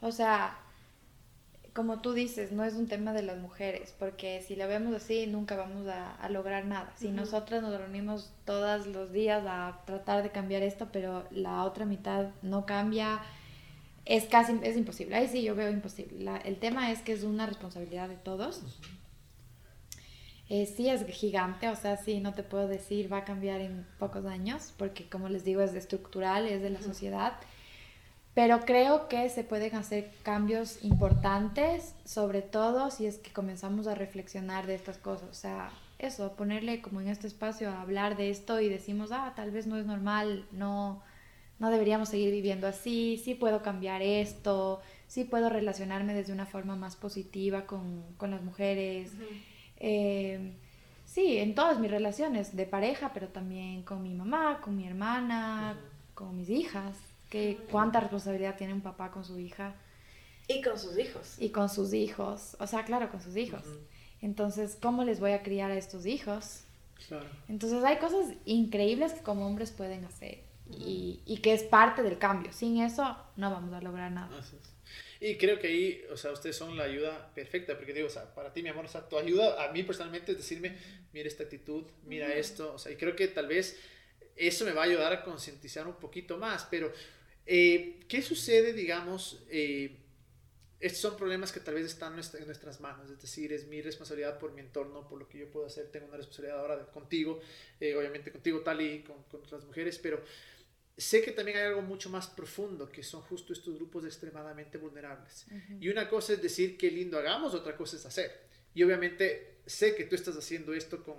Speaker 3: O sea, como tú dices, no es un tema de las mujeres, porque si lo vemos así, nunca vamos a, lograr nada. Si nosotras nos reunimos todos los días a tratar de cambiar esto, pero la otra mitad no cambia, es casi, es imposible. Ahí sí yo veo imposible. el tema es que es una responsabilidad de todos. Eh, sí es gigante, o sea, sí, no te puedo decir va a cambiar en pocos años, porque como les digo, es estructural, es de la sociedad pero creo que se pueden hacer cambios importantes, sobre todo si es que comenzamos a reflexionar de estas cosas. O sea, eso, ponerle como en este espacio a hablar de esto y decimos, ah, tal vez no es normal, no, no deberíamos seguir viviendo así, sí puedo cambiar esto, sí puedo relacionarme desde una forma más positiva con, con las mujeres. Eh, sí, en todas mis relaciones de pareja, pero también con mi mamá, con mi hermana, con mis hijas que cuánta responsabilidad tiene un papá con su hija.
Speaker 4: Y con sus hijos.
Speaker 3: Y con sus hijos. O sea, claro, con sus hijos. Entonces, ¿cómo les voy a criar a estos hijos? Claro. Entonces, hay cosas increíbles que como hombres pueden hacer. y, y, que es parte del cambio. Sin eso, no vamos a lograr nada.
Speaker 2: Y creo que ahí, o sea, ustedes son la ayuda perfecta, porque digo, o sea, para ti, mi amor, o sea, tu ayuda a mí personalmente es decirme, mira esta actitud, mira esto, o sea, y creo que tal vez eso me va a ayudar a concientizar un poquito más, pero eh, ¿Qué sucede, digamos? Eh, estos son problemas que tal vez están en nuestras manos, es decir, es mi responsabilidad por mi entorno, por lo que yo puedo hacer, tengo una responsabilidad ahora contigo, eh, obviamente contigo tal y con, con otras mujeres, pero sé que también hay algo mucho más profundo, que son justo estos grupos extremadamente vulnerables. Y una cosa es decir qué lindo hagamos, otra cosa es hacer. Y obviamente sé que tú estás haciendo esto con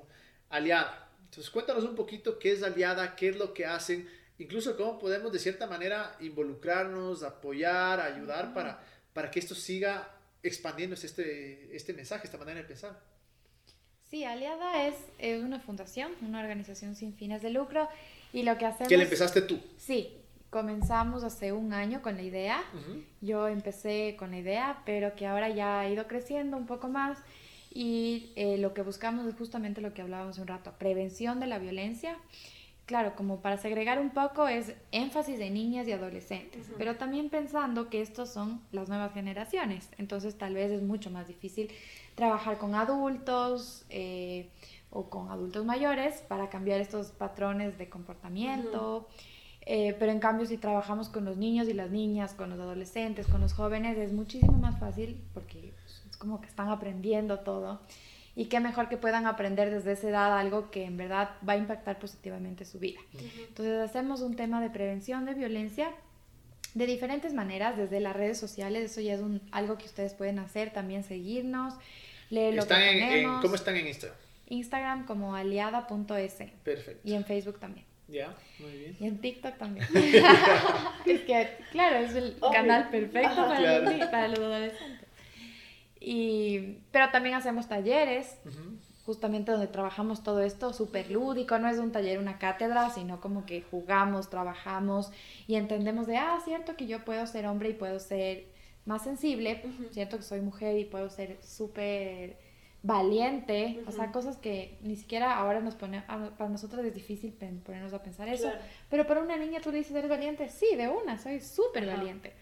Speaker 2: Aliada. Entonces cuéntanos un poquito qué es Aliada, qué es lo que hacen, incluso cómo podemos de cierta manera involucrarnos, apoyar, ayudar para, para que esto siga expandiéndose este, este mensaje, esta manera de pensar.
Speaker 3: Sí, Aliada es, una fundación, una organización sin fines de lucro y lo que hacemos...
Speaker 2: ¿Que le empezaste tú?
Speaker 3: Sí, comenzamos hace un año con la idea. Yo empecé con la idea, pero que ahora ya ha ido creciendo un poco más y eh, lo que buscamos es justamente lo que hablábamos un rato, prevención de la violencia claro, como para segregar un poco, es énfasis de niñas y adolescentes, pero también pensando que estos son las nuevas generaciones, entonces tal vez es mucho más difícil trabajar con adultos eh, o con adultos mayores para cambiar estos patrones de comportamiento. Eh, pero en cambio si trabajamos con los niños y las niñas, con los adolescentes, con los jóvenes, es muchísimo más fácil porque es como que están aprendiendo todo y qué mejor que puedan aprender desde esa edad algo que en verdad va a impactar positivamente su vida. Entonces hacemos un tema de prevención de violencia de diferentes maneras, desde las redes sociales, eso ya es un, algo que ustedes pueden hacer, también seguirnos, leer lo que
Speaker 2: tenemos. ¿Cómo están en Instagram?
Speaker 3: Instagram como aliada.es.
Speaker 2: Perfecto.
Speaker 3: Y en Facebook también.
Speaker 2: Ya, muy bien.
Speaker 3: Y en TikTok también. [laughs] es que, claro, es el canal perfecto para, para los adolescentes. Y, pero también hacemos talleres, justamente donde trabajamos todo esto súper lúdico, no es un taller, una cátedra, sino como que jugamos, trabajamos y entendemos de, ah, cierto que yo puedo ser hombre y puedo ser más sensible, cierto que soy mujer y puedo ser súper valiente, o sea, cosas que ni siquiera ahora nos pone, para nosotros es difícil ponernos a pensar eso, pero para una niña tú le dices, ¿eres valiente? Sí, de una, soy súper valiente.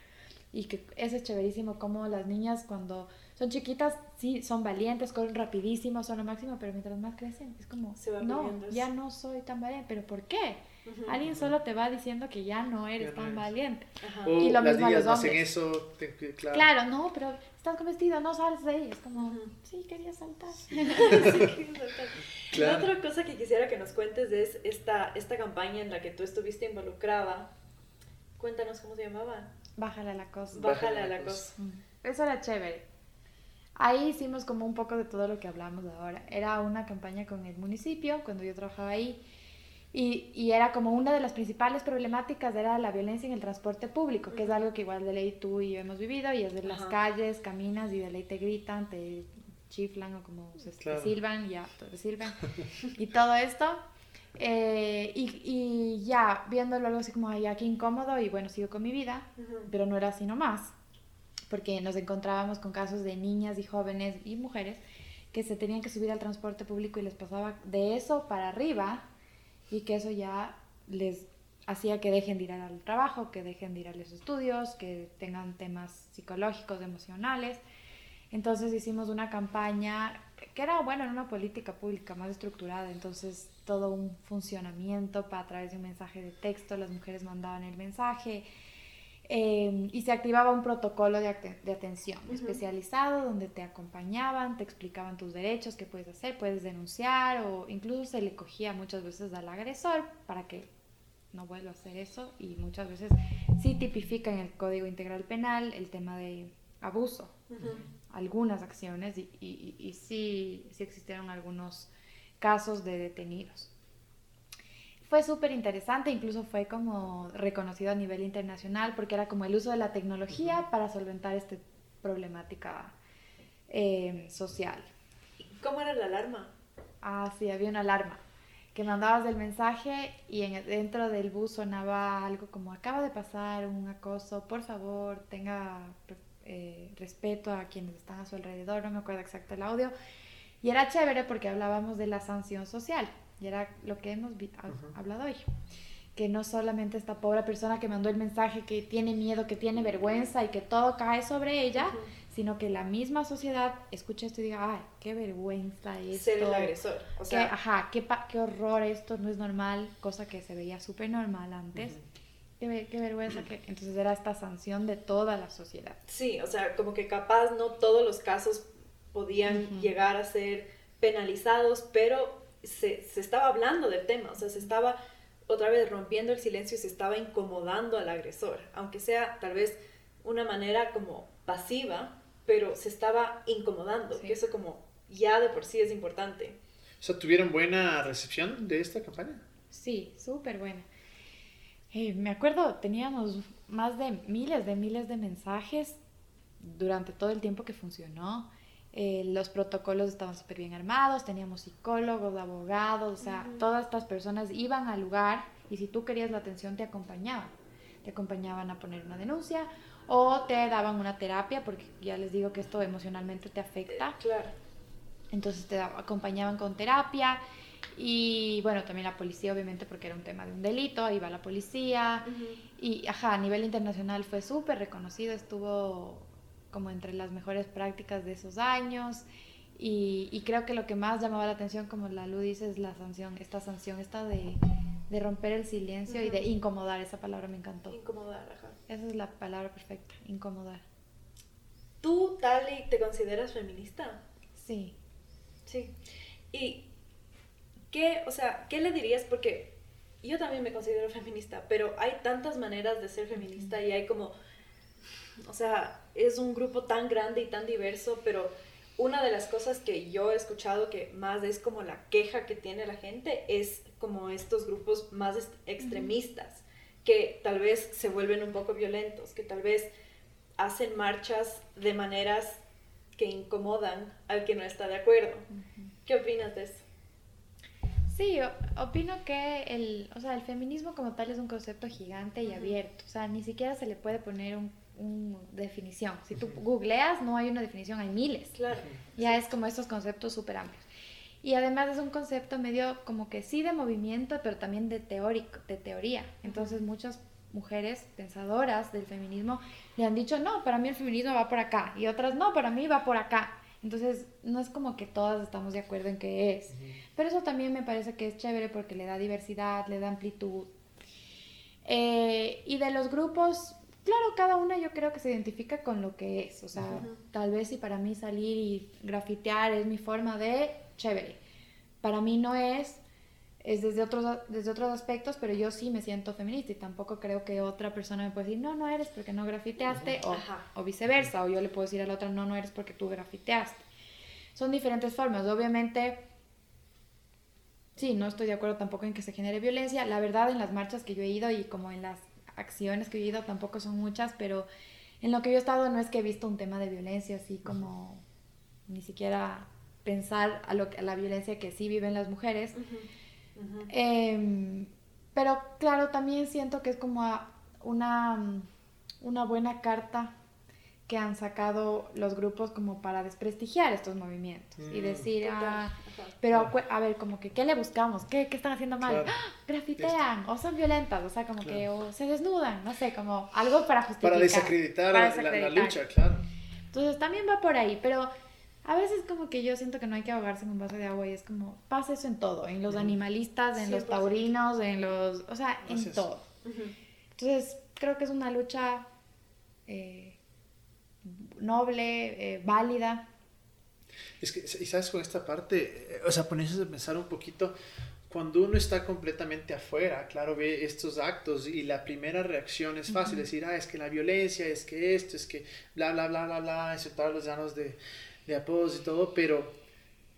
Speaker 3: Y que eso es chéverísimo, como las niñas cuando son chiquitas, sí, son valientes, corren rapidísimo, son lo máximo, pero mientras más crecen, es como, no, ya no soy tan valiente, pero ¿por qué? Alguien solo te va diciendo que ya no eres tan valiente.
Speaker 2: y lo mismo a los hombres. eso,
Speaker 3: claro. claro. no, pero estás con vestido, no sales de ahí. Es como, sí, quería saltar. Sí, [laughs] [laughs]
Speaker 4: La otra cosa que quisiera que nos cuentes es esta, esta campaña en la que tú estuviste involucrada. Cuéntanos cómo se llamaba.
Speaker 3: Bájale a la cosa.
Speaker 4: Bájale a la cosa.
Speaker 3: Eso era chévere. Ahí hicimos como un poco de todo lo que hablamos ahora. Era una campaña con el municipio, cuando yo trabajaba ahí y, y, era como una de las principales problemáticas era la violencia en el transporte público, que es algo que igual de ley tú y yo hemos vivido, y es de las calles, caminas y de ley te gritan, te chiflan o como se te silban, ya, te silban, [laughs] y todo esto. Eh, y, y, ya, viéndolo algo así como, ay, aquí incómodo, y bueno, sigo con mi vida, pero no era así nomás, porque nos encontrábamos con casos de niñas y jóvenes y mujeres que se tenían que subir al transporte público y les pasaba de eso para arriba y que eso ya les hacía que dejen de ir al trabajo, que dejen de ir a los estudios, que tengan temas psicológicos, emocionales. Entonces hicimos una campaña que era, bueno, en una política pública más estructurada, entonces todo un funcionamiento para a través de un mensaje de texto, las mujeres mandaban el mensaje eh, y se activaba un protocolo de, atención especializado donde te acompañaban, te explicaban tus derechos, qué puedes hacer, puedes denunciar o incluso se le cogía muchas veces al agresor para que no vuelva a hacer eso y muchas veces sí tipifica en el Código Integral Penal el tema de abuso, algunas acciones y, y, y sí, sí existieron algunos casos de detenidos fue súper interesante, incluso fue como reconocido a nivel internacional porque era como el uso de la tecnología para solventar esta problemática eh, social.
Speaker 4: ¿Cómo era la alarma?
Speaker 3: Ah, sí, había una alarma que mandabas el mensaje y en, dentro del bus sonaba algo como acaba de pasar un acoso, por favor tenga eh, respeto a quienes están a su alrededor, no me acuerdo exacto el audio. Y era chévere porque hablábamos de la sanción social. Y era lo que hemos hablado hoy. Que no solamente esta pobre persona que mandó el mensaje que tiene miedo, que tiene vergüenza y que todo cae sobre ella, sino que la misma sociedad escuche esto y diga, ay, qué vergüenza esto.
Speaker 4: Ser el agresor. O
Speaker 3: sea, ajá, qué, qué, horror, esto no es normal, cosa que se veía súper normal antes. Qué, qué, vergüenza que entonces era esta sanción de toda la sociedad.
Speaker 4: Sí, o sea, como que capaz no todos los casos podían llegar a ser penalizados, pero se, se, estaba hablando del tema, o sea, se estaba otra vez rompiendo el silencio y se estaba incomodando al agresor, aunque sea tal vez una manera como pasiva, pero se estaba incomodando, que eso como ya de por sí es importante.
Speaker 2: O sea, ¿tuvieron buena recepción de esta campaña?
Speaker 3: Sí, súper buena. Eh, me acuerdo, teníamos más de miles de miles de mensajes durante todo el tiempo que funcionó. Eh, los protocolos estaban súper bien armados, teníamos psicólogos, abogados, o sea, todas estas personas iban al lugar y si tú querías la atención te acompañaban. Te acompañaban a poner una denuncia o te daban una terapia, porque ya les digo que esto emocionalmente te afecta.
Speaker 4: Claro.
Speaker 3: Entonces te acompañaban con terapia y bueno, también la policía obviamente porque era un tema de un delito, ahí va la policía. Y ajá, a nivel internacional fue súper reconocido, estuvo como entre las mejores prácticas de esos años. Y, y, creo que lo que más llamaba la atención, como la Lu dice, es la sanción, esta sanción, esta de, de romper el silencio y de incomodar, esa palabra me encantó.
Speaker 4: Incomodar, ajá.
Speaker 3: Esa es la palabra perfecta, incomodar.
Speaker 4: ¿Tú, Tali, te consideras feminista?
Speaker 3: Sí.
Speaker 4: Sí. ¿Y qué, o sea, qué le dirías? Porque yo también me considero feminista, pero hay tantas maneras de ser feminista y hay como o sea, es un grupo tan grande y tan diverso, pero una de las cosas que yo he escuchado que más es como la queja que tiene la gente es como estos grupos más extremistas, que tal vez se vuelven un poco violentos, que tal vez hacen marchas de maneras que incomodan al que no está de acuerdo. ¿Qué opinas de eso?
Speaker 3: Sí, opino que el, o sea, el feminismo como tal es un concepto gigante y abierto. O sea, ni siquiera se le puede poner un una definición. Si tú googleas, no hay una definición, hay miles.
Speaker 4: Claro.
Speaker 3: Ya es como estos conceptos súper amplios. Y además es un concepto medio como que sí de movimiento, pero también de, teórico, de teoría. Entonces muchas mujeres pensadoras del feminismo le han dicho, no, para mí el feminismo va por acá, y otras, no, para mí va por acá. Entonces, no es como que todas estamos de acuerdo en qué es. Pero eso también me parece que es chévere porque le da diversidad, le da amplitud. Eh, y de los grupos, claro, cada una yo creo que se identifica con lo que es. O sea, tal vez si para mí salir y grafitear es mi forma de chévere. Para mí no es, es desde otros, desde otros aspectos, pero yo sí me siento feminista y tampoco creo que otra persona me pueda decir, no, no eres porque no grafiteaste, o, o, viceversa, o yo le puedo decir a la otra, no, no eres porque tú grafiteaste. Son diferentes formas, obviamente, sí, no estoy de acuerdo tampoco en que se genere violencia, la verdad en las marchas que yo he ido y como en las acciones que he ido tampoco son muchas, pero en lo que yo he estado no es que he visto un tema de violencia así como ni siquiera pensar a, lo, a la violencia que sí viven las mujeres. Em, pero claro, también siento que es como una, una buena carta que han sacado los grupos como para desprestigiar estos movimientos y mm. decir, ah, pero a ver, como que, ¿qué le buscamos? ¿Qué, qué están haciendo mal? ¡Ah! Grafitean, o son violentas, o sea, como que, o se desnudan, no sé, como algo para justificar.
Speaker 2: Para desacreditar, La, lucha, claro.
Speaker 3: Entonces también va por ahí, pero a veces como que yo siento que no hay que ahogarse en un vaso de agua y es como, pasa eso en todo, en los animalistas, en los taurinos, en los, o sea, en todo. Entonces, creo que es una lucha eh, noble, eh, válida.
Speaker 2: Es que, y sabes, con esta parte, eh, o sea, ponerse a pensar un poquito, cuando uno está completamente afuera, claro, ve estos actos y la primera reacción es fácil, decir, ah, es que la violencia, es que esto, es que bla, bla, bla, bla, bla, insultar los llanos de de apodos y todo, pero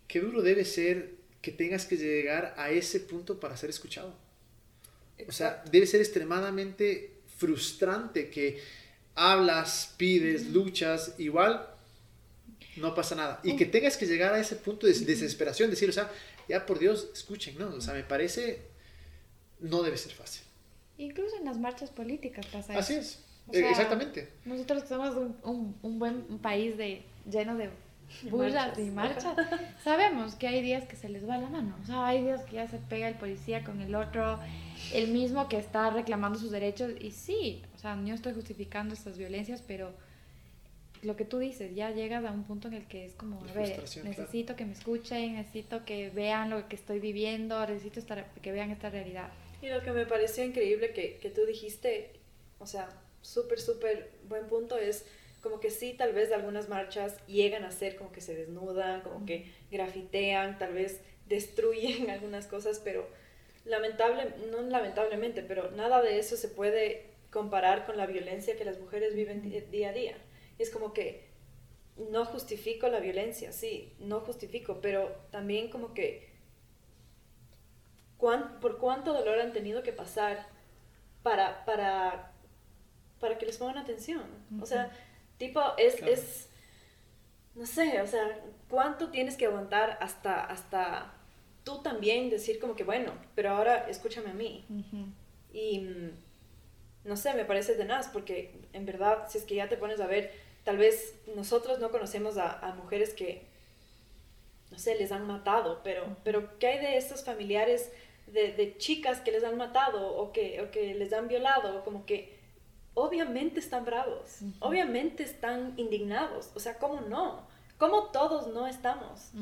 Speaker 2: qué duro debe ser que tengas que llegar a ese punto para ser escuchado. O sea, debe ser extremadamente frustrante que hablas, pides, luchas, igual no pasa nada. Y que tengas que llegar a ese punto de desesperación, decir, o sea, ya por Dios, escuchen, ¿no? O sea, me parece, no debe ser fácil.
Speaker 3: Incluso en las marchas políticas pasa
Speaker 2: Así es, exactamente.
Speaker 3: Nosotros somos un, un, buen país de, lleno de burlas y marchas, sabemos que hay días que se les va la mano. O sea, hay días que ya se pega el policía con el otro, el mismo que está reclamando sus derechos. Y sí, o sea, no estoy justificando estas violencias, pero lo que tú dices, ya llegas a un punto en el que es como, a ver, necesito que me escuchen, necesito que vean lo que estoy viviendo, necesito estar, que vean esta realidad.
Speaker 4: Y lo que me pareció increíble que, que tú dijiste, o sea, súper, súper buen punto es como que sí, tal vez algunas marchas llegan a ser como que se desnudan, como que grafitean, tal vez destruyen [laughs] algunas cosas, pero lamentable, no lamentablemente, pero nada de eso se puede comparar con la violencia que las mujeres viven día a día. Es como que no justifico la violencia, sí, no justifico, pero también como que por cuánto dolor han tenido que pasar para, para, para que les pongan atención. O sea, Tipo, es, es, no sé, o sea, ¿cuánto tienes que aguantar hasta, hasta tú también decir como que, bueno, pero ahora escúchame a mí? Y, mm, no sé, me parece de nada, porque en verdad, si es que ya te pones a ver, tal vez nosotros no conocemos a, mujeres que, no sé, les han matado, pero, pero ¿qué hay de estos familiares de, de, chicas que les han matado o que, o que les han violado? Como que obviamente están bravos, obviamente están indignados, o sea, ¿cómo no? Como todos no estamos,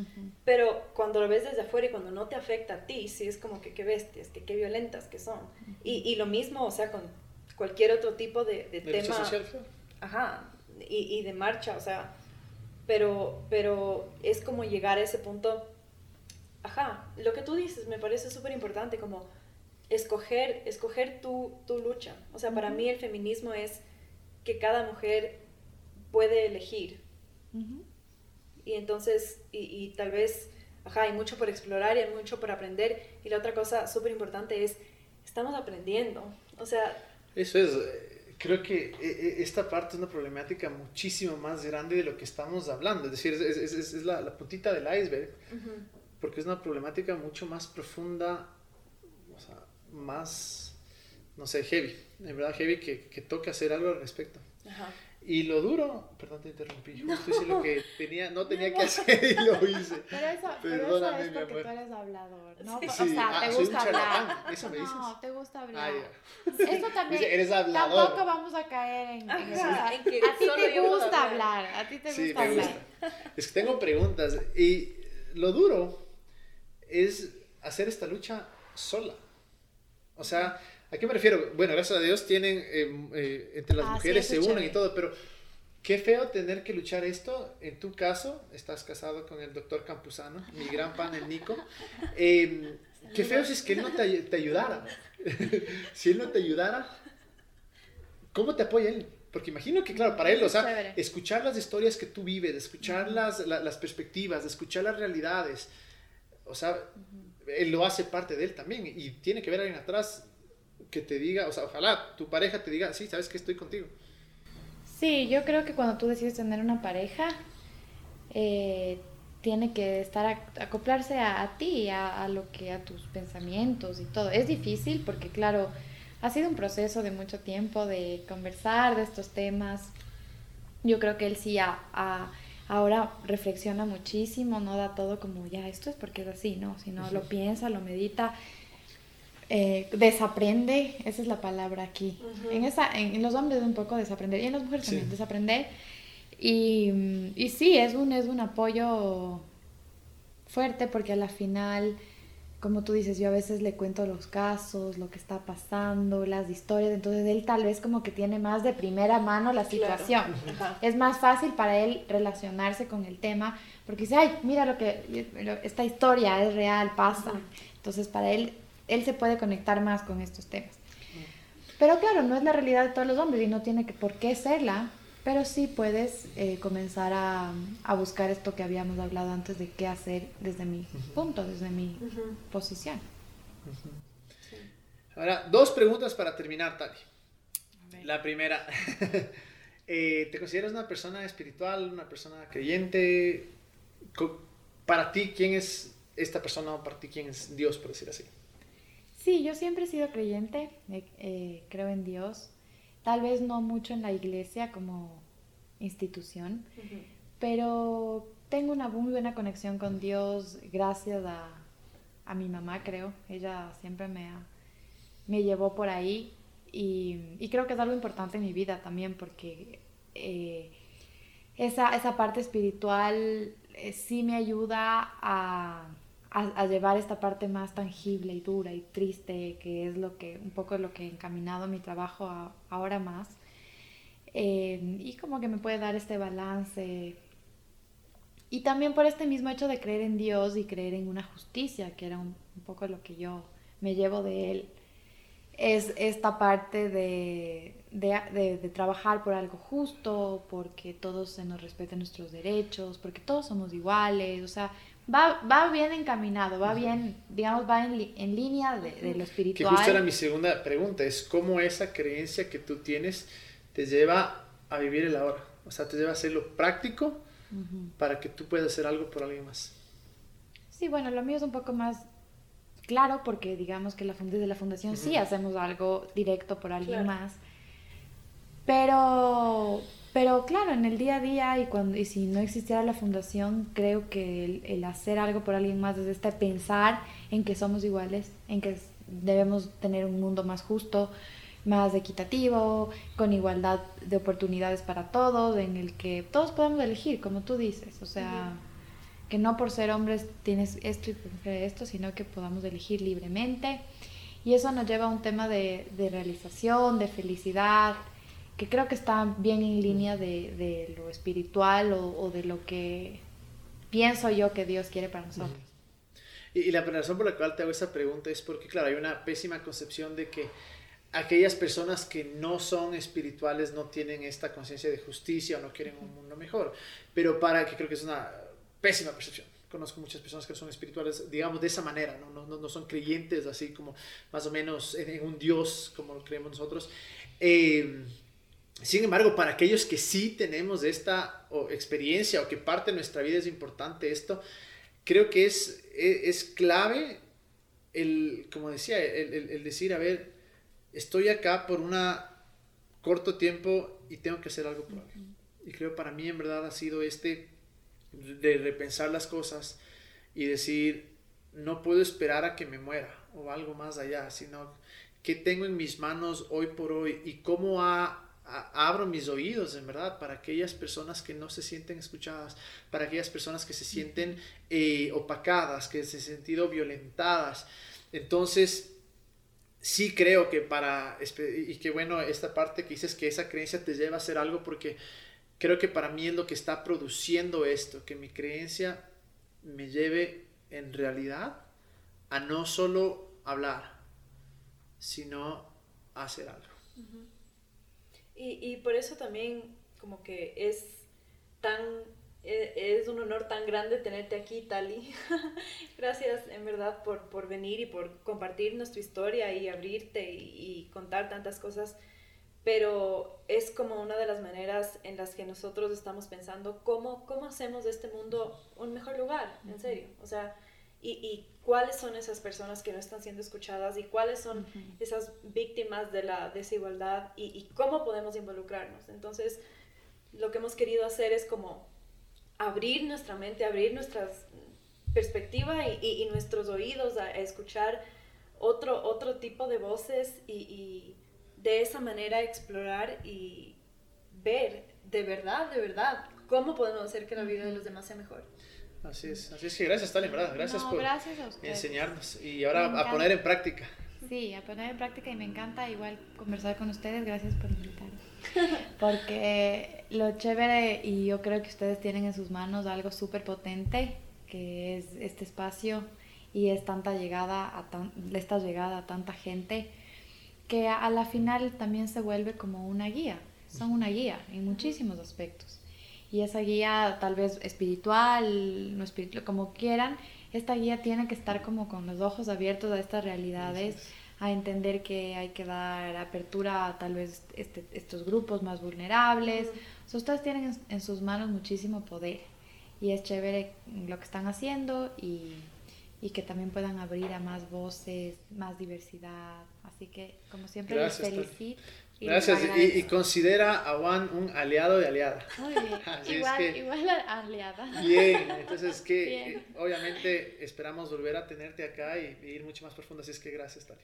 Speaker 4: pero cuando lo ves desde afuera y cuando no te afecta a ti, sí es como que qué bestias, que qué violentas que son. y, y, lo mismo, o sea, con cualquier otro tipo de, de, tema. Social, Ajá, y, y, de marcha, o sea, pero, pero es como llegar a ese punto, ajá, lo que tú dices me parece súper importante, como escoger, escoger tu, tu lucha. O sea, para mí el feminismo es que cada mujer puede elegir. Y entonces, y, y, tal vez, ajá, hay mucho por explorar y hay mucho por aprender. Y la otra cosa súper importante es, estamos aprendiendo. O sea...
Speaker 2: Eso es, eh, creo que eh, eh, esta parte es una problemática muchísimo más grande de lo que estamos hablando. Es decir, es, es, es la, la, puntita del iceberg, porque es una problemática mucho más profunda más, no sé, heavy, en verdad heavy, que, que toque hacer algo al respecto. Y lo duro, perdón, te interrumpí, justo hice lo que tenía, no [laughs] tenía que hacer y lo hice. [laughs]
Speaker 3: Pero eso, Perdóname, pero eso es porque tú eres hablador, ¿no? O sea, te ah, gusta hablar.
Speaker 2: ¿Eso me dices?
Speaker 3: No, te gusta hablar. Ah, Eso [laughs] también.
Speaker 2: eres hablador.
Speaker 3: Tampoco vamos a caer en, en, eso. en que a ti te gusta hablar. A ti te gusta hablar.
Speaker 2: Es que tengo preguntas y lo duro es hacer esta lucha sola. O sea, ¿A qué me refiero? Bueno, gracias a Dios tienen, eh, eh, entre las ah, mujeres se unen y todo, pero qué feo tener que luchar esto. En tu caso, estás casado con el doctor Campuzano, mi gran pan, el Nico. Em, qué feo si es que él no te, te ayudara. [laughs] si él no te ayudara, ¿cómo te apoya él? Porque imagino que, claro, para él, o sea, escuchar las historias que tú vives, escuchar las, las perspectivas, escuchar las realidades, o sea, él lo hace parte de él también y tiene que ver alguien atrás que te diga, o sea, ojalá tu pareja te diga, sí, sabes que estoy contigo.
Speaker 3: Sí, yo creo que cuando tú decides tener una pareja, eh, tiene que estar a, acoplarse a, ti, a, a, lo que a tus pensamientos y todo. Es difícil porque claro, ha sido un proceso de mucho tiempo de conversar de estos temas. Yo creo que él sí ahora reflexiona muchísimo, no da todo como ya esto es porque es así, no, sino lo piensa, lo medita eh, desaprende, esa es la palabra aquí. en, esa, en, los hombres un poco desaprender y en las mujeres también desaprender. Y, y, sí, es un, es un apoyo fuerte porque a la final, como tú dices, yo a veces le cuento los casos, lo que está pasando, las historias, entonces él tal vez como que tiene más de primera mano la situación. Es más fácil para él relacionarse con el tema porque dice, ay, mira lo que, esta historia es real, pasa. Entonces para él él se puede conectar más con estos temas. Pero claro, no es la realidad de todos los hombres y no tiene que, por qué serla, pero sí puedes eh, comenzar a, a, buscar esto que habíamos hablado antes de qué hacer desde mi punto, desde mi posición.
Speaker 2: Ahora, dos preguntas para terminar, Tati. La primera, [laughs] eh, ¿te consideras una persona espiritual, una persona creyente? Para ti, ¿quién es esta persona? Para ti, ¿quién es Dios, por decir así?
Speaker 3: Sí, yo siempre he sido creyente, eh, creo en Dios, tal vez no mucho en la iglesia como institución, pero tengo una muy buena conexión con Dios gracias a, a mi mamá, creo. Ella siempre me, me llevó por ahí y, y, creo que es algo importante en mi vida también porque eh, esa, esa, parte espiritual eh, sí me ayuda a a, llevar esta parte más tangible y dura y triste, que es lo que un poco lo que he encaminado mi trabajo ahora más. Eh, y como que me puede dar este balance. Y también por este mismo hecho de creer en Dios y creer en una justicia, que era un, poco lo que yo me llevo de Él, es esta parte de, de, de, trabajar por algo justo, porque todos se nos respeten nuestros derechos, porque todos somos iguales, o sea, va, va bien encaminado, va bien, digamos, va en, en línea de, de, lo espiritual.
Speaker 2: Que justo era mi segunda pregunta, es cómo esa creencia que tú tienes te lleva a vivir el ahora, o sea, te lleva a hacerlo práctico para que tú puedas hacer algo por alguien más.
Speaker 3: Sí, bueno, lo mío es un poco más claro porque digamos que la, desde la fundación sí hacemos algo directo por alguien más, pero pero claro, en el día a día y, cuando, y si no existiera la fundación, creo que el, hacer algo por alguien más es este pensar en que somos iguales, en que debemos tener un mundo más justo, más equitativo, con igualdad de oportunidades para todos, en el que todos podemos elegir, como tú dices, o sea, que no por ser hombres tienes esto y esto, sino que podamos elegir libremente. Y eso nos lleva a un tema de, de realización, de felicidad, que creo que está bien en línea de, de lo espiritual o, o, de lo que pienso yo que Dios quiere para nosotros.
Speaker 2: Y, y, la razón por la cual te hago esa pregunta es porque, claro, hay una pésima concepción de que aquellas personas que no son espirituales no tienen esta conciencia de justicia o no quieren un mundo mejor. Pero para que creo que es una pésima percepción. Conozco muchas personas que son espirituales, digamos, de esa manera, no, no, no son creyentes así como más o menos en, en un Dios como lo creemos nosotros. Eh, sin embargo, para aquellos que sí tenemos esta experiencia o que parte de nuestra vida es importante esto, creo que es, e, es, clave el, como decía, el, el, decir, a ver, estoy acá por un corto tiempo y tengo que hacer algo por algo. Y creo para mí en verdad ha sido este de repensar las cosas y decir, no puedo esperar a que me muera o algo más allá, sino que tengo en mis manos hoy por hoy y cómo abro mis oídos, en verdad, para aquellas personas que no se sienten escuchadas, para aquellas personas que se sienten eh, opacadas, que se han sentido violentadas. Entonces, sí creo que para, y que bueno, esta parte que dices que esa creencia te lleva a hacer algo porque creo que para mí es lo que está produciendo esto, que mi creencia me lleve en realidad a no solo hablar, sino a hacer algo.
Speaker 4: Y, y por eso también como que es tan e, es un honor tan grande tenerte aquí, Tali. [laughs] Gracias en verdad por, por, venir y por compartirnos tu historia y abrirte y, contar tantas cosas. Pero es como una de las maneras en las que nosotros estamos pensando cómo, cómo hacemos de este mundo un mejor lugar, en serio. O sea, y, y cuáles son esas personas que no están siendo escuchadas y cuáles son esas víctimas de la desigualdad y, y cómo podemos involucrarnos. Entonces, lo que hemos querido hacer es como abrir nuestra mente, abrir nuestra perspectiva y, nuestros oídos a, escuchar otro, otro tipo de voces y, de esa manera explorar y ver de verdad, de verdad, cómo podemos hacer que la vida de los demás sea mejor.
Speaker 2: Así es, así es que gracias, Tali, ¿verdad? Gracias por enseñarnos y ahora a poner en práctica.
Speaker 3: Sí, a poner en práctica y me encanta igual conversar con ustedes. Gracias por invitarme. [laughs] Porque lo chévere, y yo creo que ustedes tienen en sus manos algo súper potente, que es este espacio y es tanta llegada a esta llegada a tanta gente, que a, la final también se vuelve como una guía. Son una guía en muchísimos aspectos. Y esa guía tal vez espiritual, no espiritual, como quieran, esta guía tiene que estar como con los ojos abiertos a estas realidades a entender que hay que dar apertura a tal vez este, estos grupos más vulnerables. ustedes tienen en, sus manos muchísimo poder y es chévere lo que están haciendo y, y, que también puedan abrir a más voces, más diversidad. Así que, como siempre, les felicito.
Speaker 2: Gracias. Y, considera a Juan un aliado de aliada.
Speaker 3: Muy bien. [laughs] igual, igual aliada.
Speaker 2: Bien, entonces que obviamente esperamos volver a tenerte acá y, ir mucho más profundo. Así es que gracias, Tali.